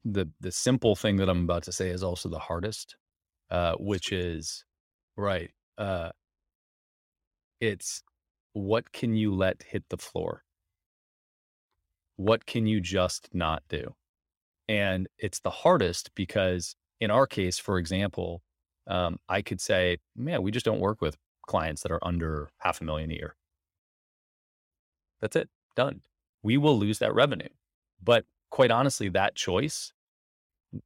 the the simple thing that I'm about to say is also the hardest, uh, which is right. Uh, it's what can you let hit the floor? What can you just not do? And it's the hardest because in our case, for example, um, I could say, man, we just don't work with clients that are under half a million a year. That's it, done. We will lose that revenue. But quite honestly, that choice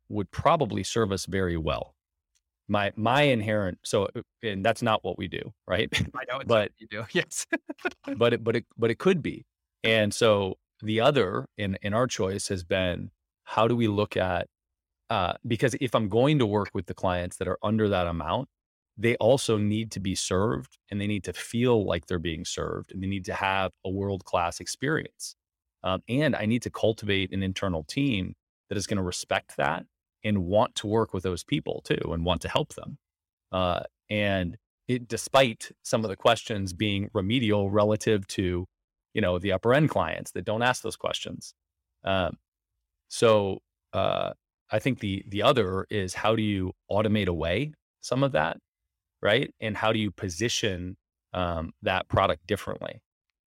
would probably serve us very well. My my inherent so uh, and that's not what we do, right? I know but you do, yes. but it but it but it could be. And so the other in in our choice has been how do we look at uh, because if I'm going to work with the clients that are under that amount, they also need to be served and they need to feel like they're being served and they need to have a world class experience. Um, and I need to cultivate an internal team that is going to respect that and want to work with those people too and want to help them. Uh, and it, despite some of the questions being remedial relative to, you know, the upper end clients that don't ask those questions. Um, so uh, I think the the other is how do you automate away some of that, right? And how do you position um, that product differently?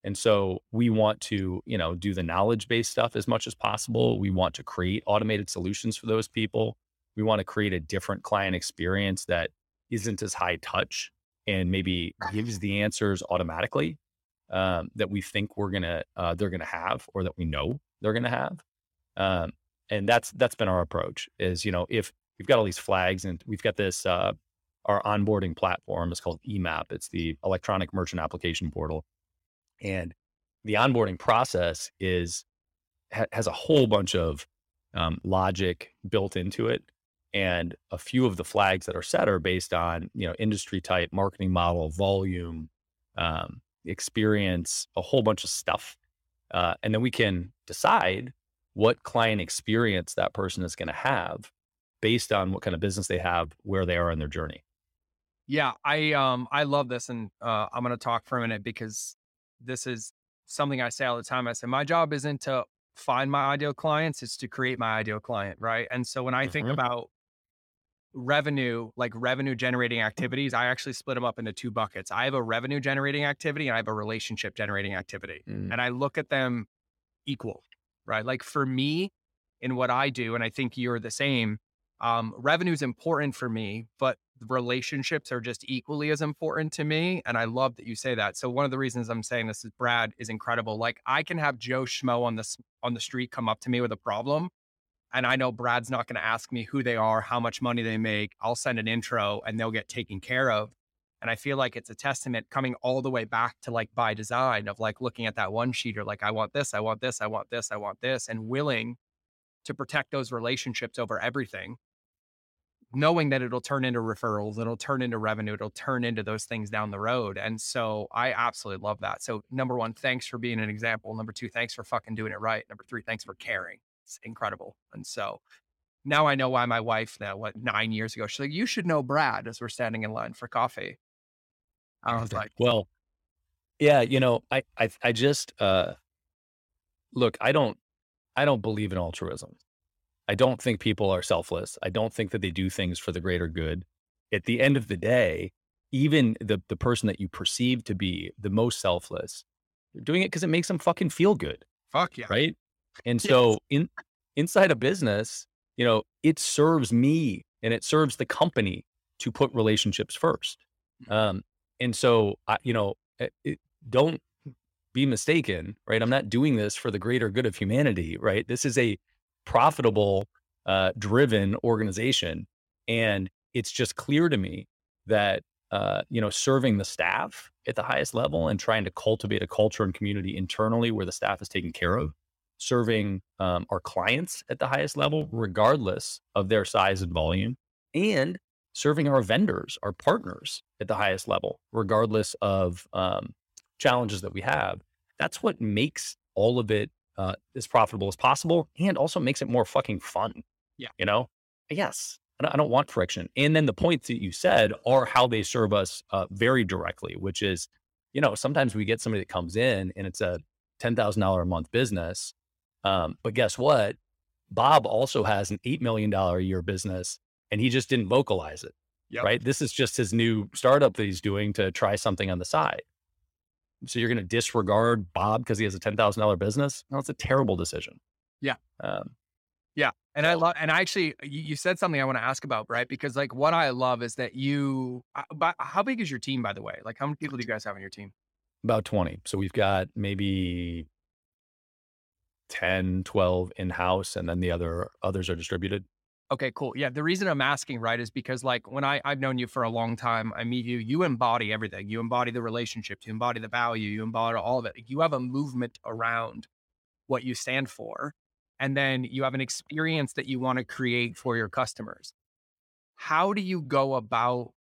And so we want to, you know, do the knowledge based stuff as much as possible. We want to create automated solutions for those people. We want to create a different client experience that isn't as high touch and maybe gives the answers automatically um, that we think we're gonna uh, they're gonna have or that we know they're gonna have. Um, and that's that's been our approach. Is you know if we've got all these flags and we've got this uh, our onboarding platform is called EMAP. It's the Electronic Merchant Application Portal and the onboarding process is ha- has a whole bunch of um, logic built into it, and a few of the flags that are set are based on you know industry type, marketing model, volume, um, experience, a whole bunch of stuff, uh, and then we can decide what client experience that person is going to have based on what kind of business they have, where they are in their journey. Yeah, I um I love this, and uh, I'm going to talk for a minute because this is something I say all the time. I say, my job isn't to find my ideal clients, it's to create my ideal client. Right. And so when I mm-hmm. think about revenue, like revenue generating activities, I actually split them up into two buckets. I have a revenue generating activity and I have a relationship generating activity. Mm. And I look at them equal, right? Like for me, in what I do, and I think you're the same, um, revenue is important for me, but relationships are just equally as important to me. And I love that you say that. So one of the reasons I'm saying this is Brad is incredible. Like I can have Joe Schmo on this on the street come up to me with a problem. And I know Brad's not going to ask me who they are, how much money they make. I'll send an intro and they'll get taken care of. And I feel like it's a testament coming all the way back to like by design of like looking at that one sheet or like, I want this, I want this, I want this, I want this, and willing to protect those relationships over everything knowing that it'll turn into referrals, it'll turn into revenue, it'll turn into those things down the road. And so I absolutely love that. So number one, thanks for being an example. Number two, thanks for fucking doing it right. Number three, thanks for caring. It's incredible. And so now I know why my wife now, what nine years ago, she's like, you should know Brad as we're standing in line for coffee. I was like, well, yeah, you know, I, I, I just, uh, look, I don't, I don't believe in altruism. I don't think people are selfless. I don't think that they do things for the greater good. At the end of the day, even the the person that you perceive to be the most selfless, they're doing it because it makes them fucking feel good. Fuck yeah. Right. And so in inside a business, you know, it serves me and it serves the company to put relationships first. Mm-hmm. Um, and so I, you know, eh, it, don't be mistaken, right? I'm not doing this for the greater good of humanity, right? This is a profitable, uh, driven organization. And it's just clear to me that, uh, you know, serving the staff at the highest level and trying to cultivate a culture and community internally where the staff is taken care of, serving um, our clients at the highest level, regardless of their size and volume, and serving our vendors, our partners at the highest level, regardless of um, challenges that we have. That's what makes all of it uh, as profitable as possible and also makes it more fucking fun. Yeah. You know, yes, I don't want friction. And then the points that you said are how they serve us uh, very directly, which is, you know, sometimes we get somebody that comes in and it's a $10,000 a month business. Um, but guess what? Bob also has an $8 million a year business and he just didn't vocalize it. Yep. Right. This is just his new startup that he's doing to try something on the side. So you're going to disregard Bob because he has a ten thousand dollar business? No, it's a terrible decision. Yeah. Um, yeah. And I love, and I actually, you, you said something I want to ask about, right? Because like what I love is that you, uh, but how big is your team, by the way? Like how many people do you guys have on your team? About 20. So we've got maybe 10, 12 in house, and then the other others are distributed. Okay, cool. Yeah, the reason I'm asking, right, is because like when I I've known you for a long time, I meet you, you embody everything. You embody the relationship, you embody the value, you embody all of it. You have a movement around what you stand for, and then you have an experience that you want to create for your customers. How do you go about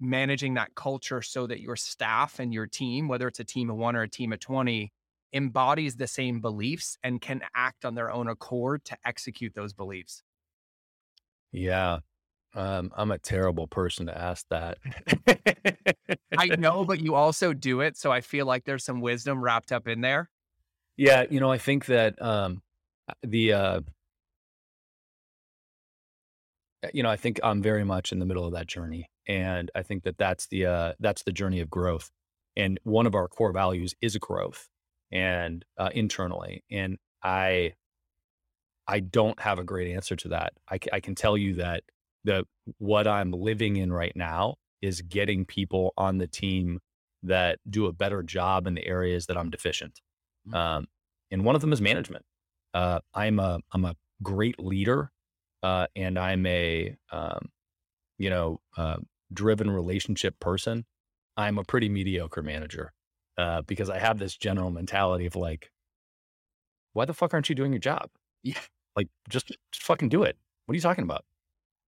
managing that culture so that your staff and your team, whether it's a team of one or a team of 20, embodies the same beliefs and can act on their own accord to execute those beliefs? Yeah. Um, I'm a terrible person to ask that. I know, but you also do it. So I feel like there's some wisdom wrapped up in there. Yeah. You know, I think that um, the, uh, uh, you know, I think I'm very much in the middle of that journey. And I think that that's the, uh, that's the journey of growth. And one of our core values is growth and uh, internally. And I, I don't have a great answer to that. I, I can tell you that the what I'm living in right now is getting people on the team that do a better job in the areas that I'm deficient. Mm-hmm. Um, and one of them is management. Uh, I'm a I'm a great leader, uh, and I'm a um, you know uh, driven relationship person. I'm a pretty mediocre manager uh, because I have this general mentality of like, why the fuck aren't you doing your job? Yeah. Like, just, just fucking do it. What are you talking about?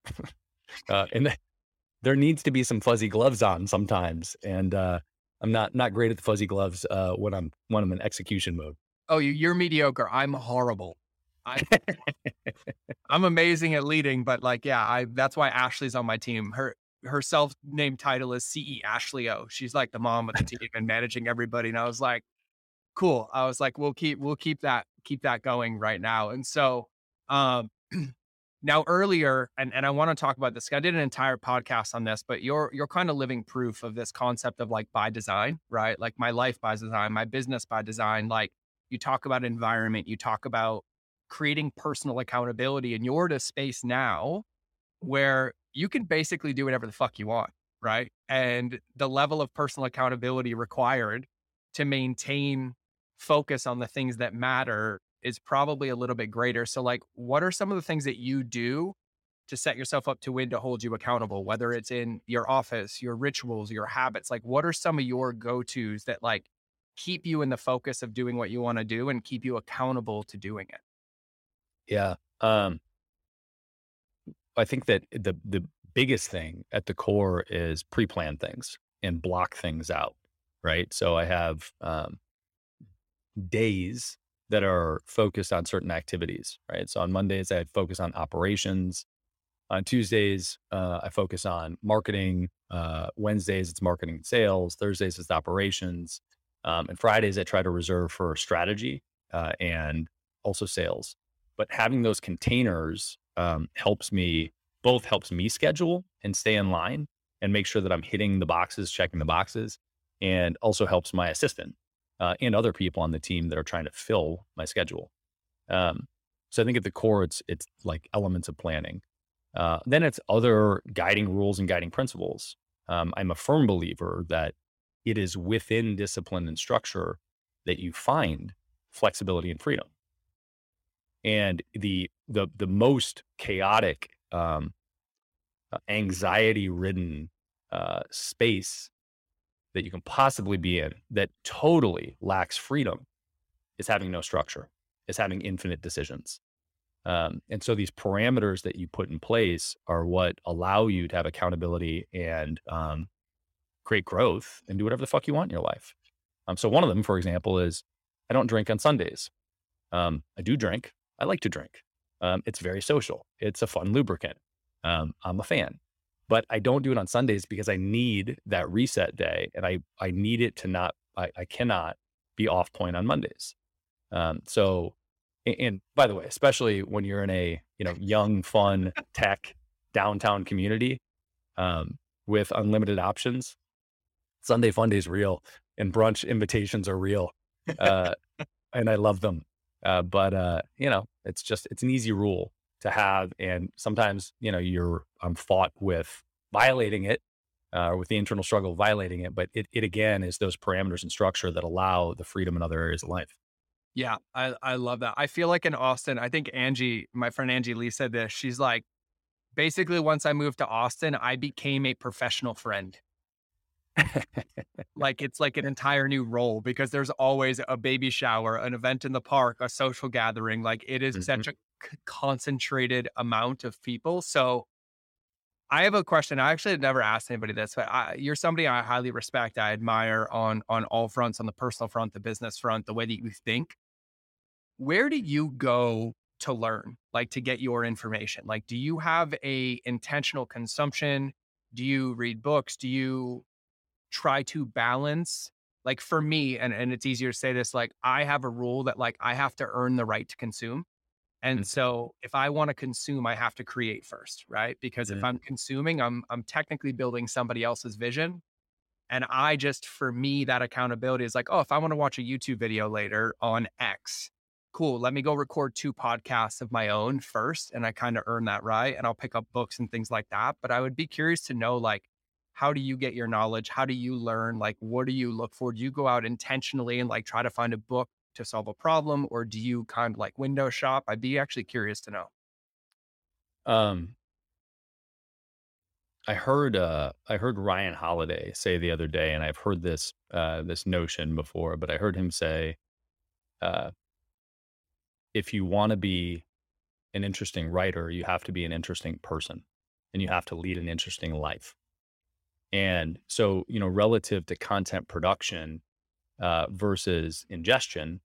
uh, and th- there needs to be some fuzzy gloves on sometimes. And uh, I'm not not great at the fuzzy gloves uh, when I'm when I'm in execution mode. Oh, you're mediocre. I'm horrible. I, I'm amazing at leading, but like, yeah, I that's why Ashley's on my team. Her her self named title is CE Ashley O. She's like the mom of the team and managing everybody. And I was like, cool. I was like, we'll keep we'll keep that keep that going right now. And so um, now earlier, and, and I want to talk about this. I did an entire podcast on this, but you're you're kind of living proof of this concept of like by design, right? Like my life by design, my business by design. Like you talk about environment, you talk about creating personal accountability, and you're at a space now where you can basically do whatever the fuck you want, right? And the level of personal accountability required to maintain focus on the things that matter is probably a little bit greater. So, like, what are some of the things that you do to set yourself up to win to hold you accountable, whether it's in your office, your rituals, your habits? Like, what are some of your go tos that like keep you in the focus of doing what you want to do and keep you accountable to doing it? Yeah. Um, I think that the the biggest thing at the core is pre-plan things and block things out, right? So I have um, days that are focused on certain activities, right? So on Mondays I focus on operations. On Tuesdays uh, I focus on marketing. Uh, Wednesdays it's marketing and sales. Thursdays it's operations, um, and Fridays I try to reserve for strategy uh, and also sales. But having those containers um, helps me both helps me schedule and stay in line and make sure that I'm hitting the boxes, checking the boxes, and also helps my assistant uh, and other people on the team that are trying to fill my schedule. Um, so I think at the core, it's it's like elements of planning. Uh, then it's other guiding rules and guiding principles. Um, I'm a firm believer that it is within discipline and structure that you find flexibility and freedom. And the the the most chaotic um, uh, anxiety ridden uh, space that you can possibly be in that totally lacks freedom is having no structure, is having infinite decisions. Um, and so these parameters that you put in place are what allow you to have accountability and um, create growth and do whatever the fuck you want in your life. Um, so one of them, for example, is I don't drink on Sundays. Um, I do drink. I like to drink. Um, it's very social. It's a fun lubricant. Um, I'm a fan, but I don't do it on Sundays because I need that reset day, and I I need it to not. I, I cannot be off point on Mondays. Um, so, and, and by the way, especially when you're in a you know young, fun tech downtown community um, with unlimited options, Sunday fun days real, and brunch invitations are real, uh, and I love them. Uh, but uh, you know, it's just it's an easy rule to have, and sometimes you know you're um, fought with violating it, uh, with the internal struggle of violating it. But it it again is those parameters and structure that allow the freedom in other areas of life. Yeah, I I love that. I feel like in Austin, I think Angie, my friend Angie Lee said this. She's like, basically, once I moved to Austin, I became a professional friend like it's like an entire new role because there's always a baby shower, an event in the park, a social gathering. Like it is mm-hmm. such a concentrated amount of people. So I have a question. I actually never asked anybody this, but I, you're somebody I highly respect. I admire on on all fronts, on the personal front, the business front, the way that you think. Where do you go to learn, like to get your information? Like, do you have a intentional consumption? Do you read books? Do you try to balance like for me and and it's easier to say this like i have a rule that like i have to earn the right to consume and mm-hmm. so if i want to consume i have to create first right because if i'm consuming i'm i'm technically building somebody else's vision and i just for me that accountability is like oh if i want to watch a youtube video later on x cool let me go record two podcasts of my own first and i kind of earn that right and i'll pick up books and things like that but i would be curious to know like how do you get your knowledge? How do you learn? Like, what do you look for? Do you go out intentionally and like try to find a book to solve a problem, or do you kind of like window shop? I'd be actually curious to know. Um, I heard uh, I heard Ryan Holiday say the other day, and I've heard this uh, this notion before, but I heard him say, uh, if you want to be an interesting writer, you have to be an interesting person, and you have to lead an interesting life. And so, you know, relative to content production uh, versus ingestion,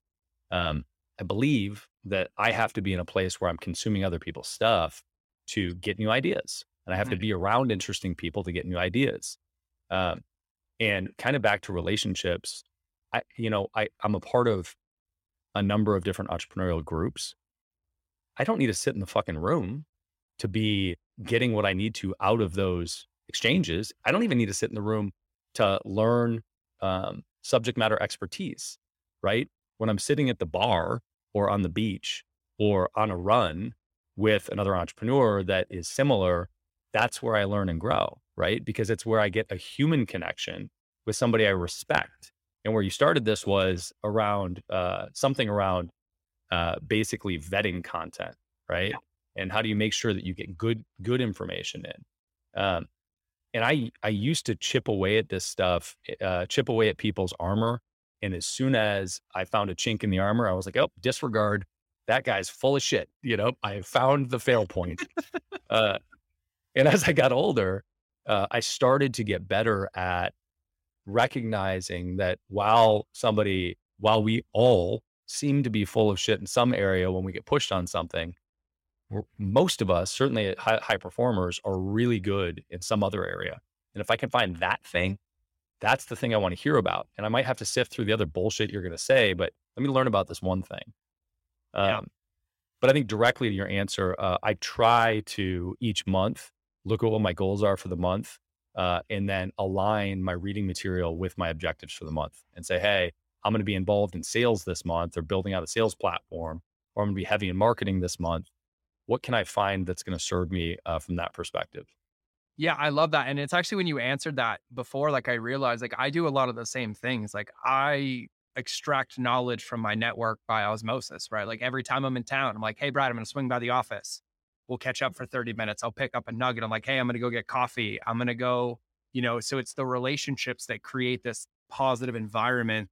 um, I believe that I have to be in a place where I'm consuming other people's stuff to get new ideas. And I have to be around interesting people to get new ideas. Um, and kind of back to relationships, I, you know, I, I'm a part of a number of different entrepreneurial groups. I don't need to sit in the fucking room to be getting what I need to out of those exchanges, I don't even need to sit in the room to learn um, subject matter expertise, right? When I'm sitting at the bar or on the beach or on a run with another entrepreneur that is similar, that's where I learn and grow, right? Because it's where I get a human connection with somebody I respect. And where you started this was around uh, something around uh, basically vetting content, right? Yeah. And how do you make sure that you get good good information in? Um, and I I used to chip away at this stuff, eh, uh, chip away at people's armor. And as soon as I found a chink in the armor, I was like, oh, disregard. that guy's full of shit. You know, I found the fail point. uh, and as I got older, uh, I started to get better at recognizing that while somebody, while we all seem to be full of shit in some area when we get pushed on something, most of us, certainly high, high performers, are really good in some other area. And if I can find that thing, that's the thing I want to hear about. And I might have to sift through the other bullshit you're going to say, but let me learn about this one thing. Um, yeah. But I think directly to your answer, uh, I try to each month look at what my goals are for the month uh, and then align my reading material with my objectives for the month and say, hey, I'm going to be involved in sales this month or building out a sales platform, or I'm going to be heavy in marketing this month. What can I find that's going to serve me uh, from that perspective? Yeah, I love that. And it's actually when you answered that before, like I realized, like I do a lot of the same things. Like I extract knowledge from my network by osmosis, right? Like every time I'm in town, I'm like, hey, Brad, I'm going to swing by the office. We'll catch up for 30 minutes. I'll pick up a nugget. I'm like, hey, I'm going to go get coffee. I'm going to go, you know, so it's the relationships that create this positive environment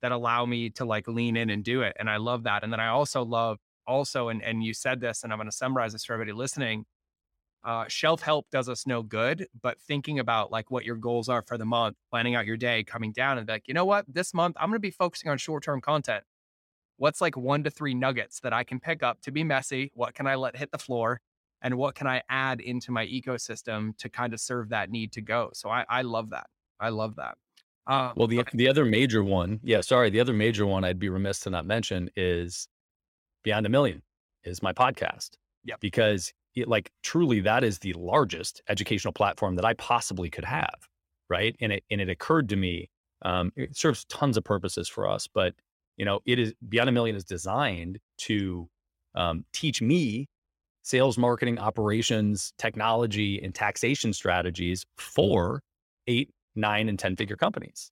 that allow me to like lean in and do it. And I love that. And then I also love, also, and, and you said this, and I'm going to summarize this for everybody listening uh, shelf help does us no good, but thinking about like what your goals are for the month, planning out your day, coming down and be like, you know what, this month I'm going to be focusing on short term content. What's like one to three nuggets that I can pick up to be messy? What can I let hit the floor? And what can I add into my ecosystem to kind of serve that need to go? So I, I love that. I love that. Um, well, the okay. the other major one, yeah, sorry, the other major one I'd be remiss to not mention is Beyond a Million, is my podcast. Yeah, because it, like truly that is the largest educational platform that I possibly could have. Right. And it, and it occurred to me, um, it serves tons of purposes for us, but you know, it is Beyond a Million is designed to um, teach me sales, marketing, operations, technology, and taxation strategies for eight, nine, and 10 figure companies.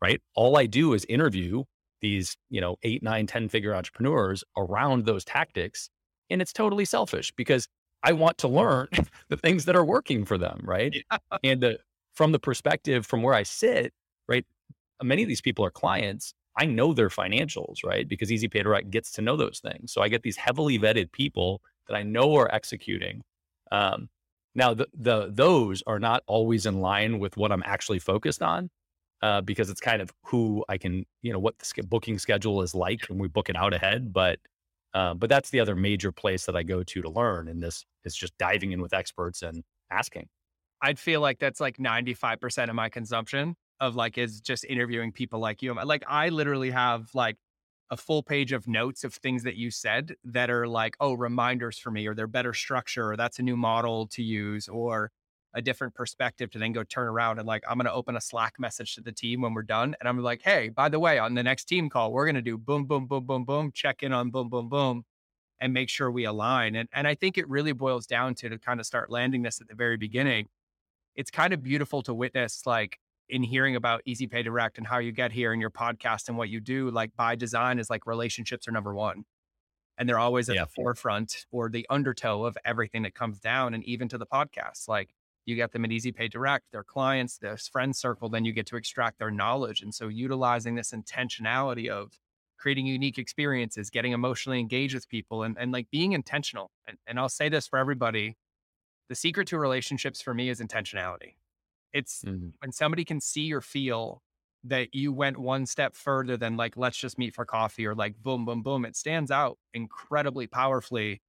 Right. All I do is interview these, you know, eight, nine, 10 figure entrepreneurs around those tactics. And it's totally selfish because I want to learn the things that are working for them, right? Yeah. And the, from the perspective from where I sit, right? Many of these people are clients. I know their financials, right? Because Easy Pay Direct gets to know those things. So I get these heavily vetted people that I know are executing. Um, now, the, the those are not always in line with what I'm actually focused on, uh, because it's kind of who I can, you know, what the booking schedule is like, and we book it out ahead. But uh, but that's the other major place that I go to to learn. And this is just diving in with experts and asking. I'd feel like that's like 95% of my consumption of like is just interviewing people like you. Like I literally have like a full page of notes of things that you said that are like, oh, reminders for me, or they're better structure, or that's a new model to use, or a different perspective to then go turn around and like, I'm going to open a Slack message to the team when we're done. And I'm like, hey, by the way, on the next team call, we're going to do boom, boom, boom, boom, boom, check in on boom, boom, boom, and make sure we align. And, and I think it really boils down to to kind of start landing this at the very beginning. It's kind of beautiful to witness, like in hearing about Easy Pay Direct and how you get here and your podcast and what you do, like by design is like relationships are number one. And they're always at yeah. the forefront or the undertow of everything that comes down and even to the podcast. Like you get them at Easy Pay Direct, their clients, their friend circle, then you get to extract their knowledge. And so utilizing this intentionality of creating unique experiences, getting emotionally engaged with people and, and like being intentional. And, and I'll say this for everybody. The secret to relationships for me is intentionality. It's mm-hmm. when somebody can see or feel that you went one step further than like, let's just meet for coffee or like boom, boom, boom. It stands out incredibly powerfully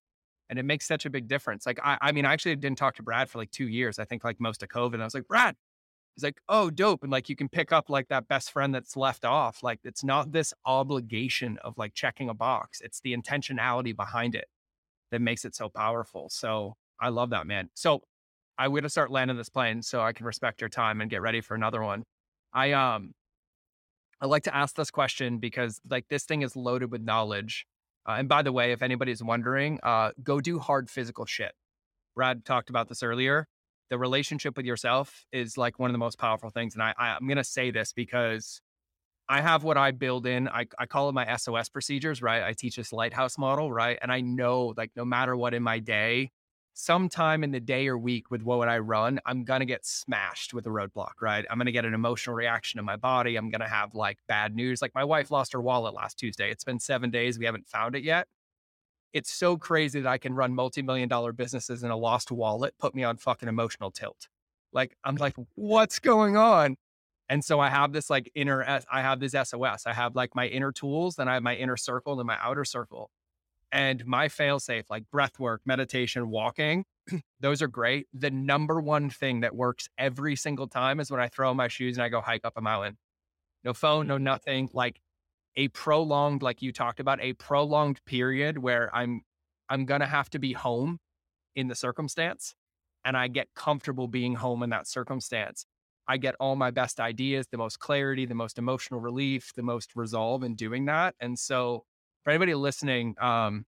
and it makes such a big difference. Like, I, I mean, I actually didn't talk to Brad for like two years. I think like most of COVID. I was like, Brad, he's like, oh, dope. And like, you can pick up like that best friend that's left off. Like, it's not this obligation of like checking a box. It's the intentionality behind it that makes it so powerful. So I love that, man. So I would to start landing this plane so I can respect your time and get ready for another one. I, um, I like to ask this question because like this thing is loaded with knowledge uh, and by the way, if anybody's wondering, uh, go do hard physical shit. Brad talked about this earlier. The relationship with yourself is like one of the most powerful things. And I, I, am going to say this because I have what I build in. I, I call it my SOS procedures, right? I teach this lighthouse model, right? And I know like no matter what in my day, sometime in the day or week with what would I run, I'm going to get smashed with a roadblock, right? I'm going to get an emotional reaction in my body. I'm going to have like bad news. Like my wife lost her wallet last Tuesday. It's been seven days. We haven't found it yet. it's so crazy that I can run multi-million dollar businesses and a lost wallet put me on fucking emotional tilt. Like I'm like, what's going on? And so I have this like inner, I have this SOS. I have like my inner tools, then I have my inner circle and my outer circle. And my failsafe, like breath work, meditation, walking, those are great. The number one thing that works every single time is when I throw my shoes and I go hike up a mountain. No phone, no nothing. Like a prolonged, like you talked about, a prolonged period where I'm I'm gonna have to be home in the circumstance and I get comfortable being home in that circumstance. I get all my best ideas, the most clarity, the most emotional relief, the most resolve in doing that. And so, for anybody listening, um,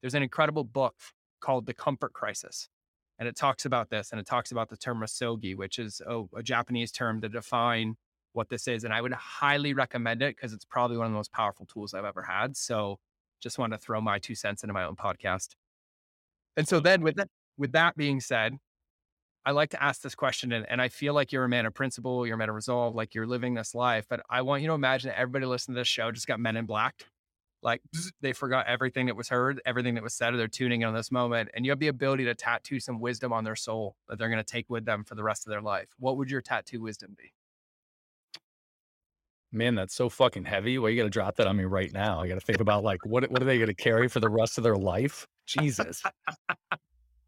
there's an incredible book called The Comfort Crisis. And it talks about this and it talks about the term misogi, which is a, a Japanese term to define what this is. And I would highly recommend it because it's probably one of the most powerful tools I've ever had. So just want to throw my two cents into my own podcast. And so then with that, with that being said, I like to ask this question, and, and I feel like you're a man of principle, you're a man of resolve, like you're living this life. But I want you to imagine that everybody listening to this show just got men in black. Like they forgot everything that was heard, everything that was said, or they're tuning in on this moment. And you have the ability to tattoo some wisdom on their soul that they're going to take with them for the rest of their life. What would your tattoo wisdom be? Man, that's so fucking heavy. Well, you got to drop that on me right now. I got to think about like what what are they going to carry for the rest of their life? Jesus.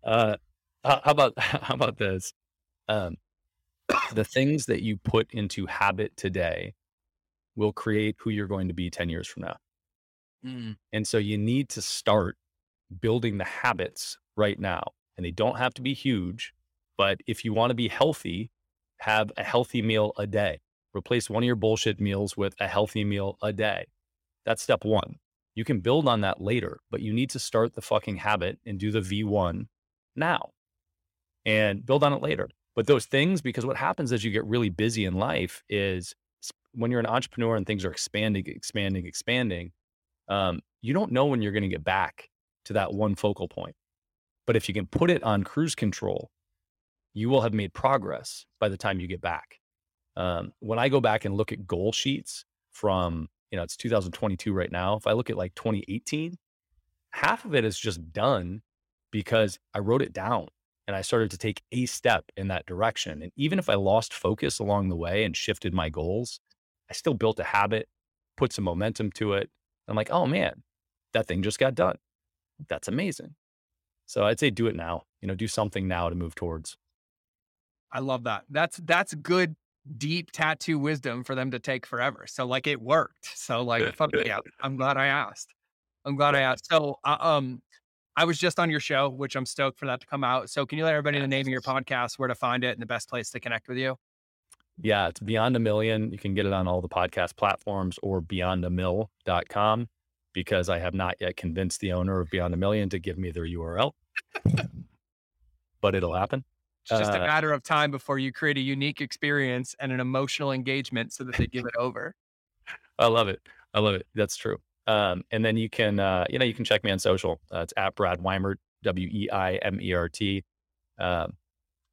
Uh, how about how about this? Um, the things that you put into habit today will create who you're going to be 10 years from now. Mm. And so you need to start building the habits right now. And they don't have to be huge, but if you want to be healthy, have a healthy meal a day. Replace one of your bullshit meals with a healthy meal a day. That's step one. You can build on that later, but you need to start the fucking habit and do the V1 now and build on it later. But those things, because what happens as you get really busy in life is when you're an entrepreneur and things are expanding, expanding, expanding, um, you don't know when you're going to get back to that one focal point. But if you can put it on cruise control, you will have made progress by the time you get back. Um, when I go back and look at goal sheets from, you know, it's 2022 right now. If I look at like 2018, half of it is just done because I wrote it down and I started to take a step in that direction. And even if I lost focus along the way and shifted my goals, I still built a habit, put some momentum to it. I'm like, oh man, that thing just got done. That's amazing. So I'd say do it now. You know, do something now to move towards. I love that. That's that's good deep tattoo wisdom for them to take forever. So like it worked. So like fuck yeah, I'm glad I asked. I'm glad I asked. So uh, um I was just on your show, which I'm stoked for that to come out. So can you let everybody know the name of your podcast, where to find it, and the best place to connect with you? Yeah, it's Beyond a Million. You can get it on all the podcast platforms or beyondamill.com because I have not yet convinced the owner of Beyond a Million to give me their URL. but it'll happen. It's just uh, a matter of time before you create a unique experience and an emotional engagement so that they give it over. I love it. I love it. That's true. Um, and then you can, uh, you know, you can check me on social. Uh, it's at Brad Weimert, W E I M E R T. Um,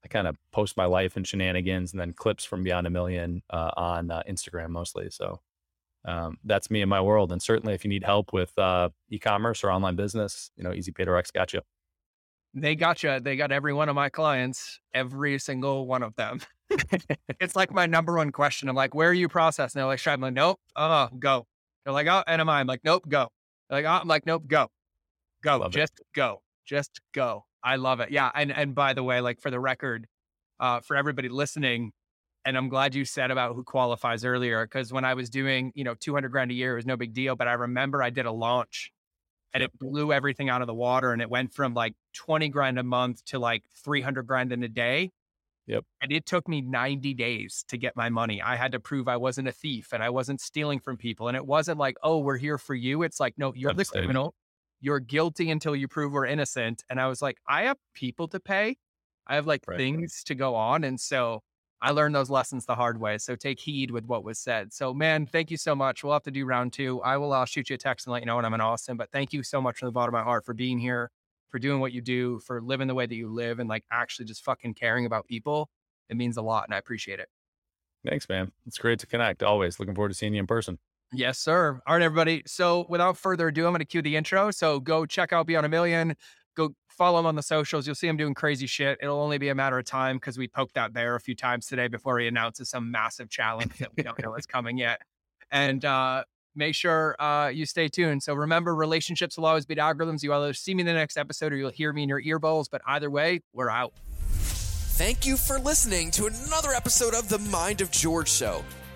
I kind of post my life and shenanigans and then clips from Beyond a Million uh, on uh, Instagram mostly. So um, that's me and my world. And certainly if you need help with uh, e-commerce or online business, you know, Easy Pay Direct got you. They got you. They got every one of my clients, every single one of them. it's like my number one question. I'm like, where are you processing? They're like, I'm like, nope. Uh, go. They're like, oh, NMI. I'm like, nope, go. They're like, oh, I'm like, nope, go. Go. Love just it. go. Just go. I love it. Yeah. And and by the way, like for the record, uh, for everybody listening, and I'm glad you said about who qualifies earlier, because when I was doing, you know, 200 grand a year, it was no big deal. But I remember I did a launch and it blew everything out of the water and it went from like 20 grand a month to like 300 grand in a day Yep. And it took me 90 days to get my money. I had to prove I wasn't a thief and I wasn't stealing from people. And it wasn't like, oh, we're here for you. It's like, no, you're the criminal. You're guilty until you prove we're innocent. And I was like, I have people to pay. I have like right. things to go on. And so I learned those lessons the hard way. So take heed with what was said. So, man, thank you so much. We'll have to do round two. I will I'll shoot you a text and let you know when I'm in Austin. But thank you so much from the bottom of my heart for being here for doing what you do, for living the way that you live, and like actually just fucking caring about people. It means a lot, and I appreciate it. Thanks, man. It's great to connect. Always looking forward to seeing you in person. Yes, sir. All right, everybody. So without further ado, I'm going to cue the intro. So go check out Beyond a Million. Go follow him on the socials. You'll see him doing crazy shit. It'll only be a matter of time because we poked that bear a few times today before he announces some massive challenge that we don't know is coming yet. And uh, make sure uh, you stay tuned. So remember, relationships will always beat algorithms. You either see me in the next episode or you'll hear me in your ear bowls. But either way, we're out. Thank you for listening to another episode of The Mind of George Show.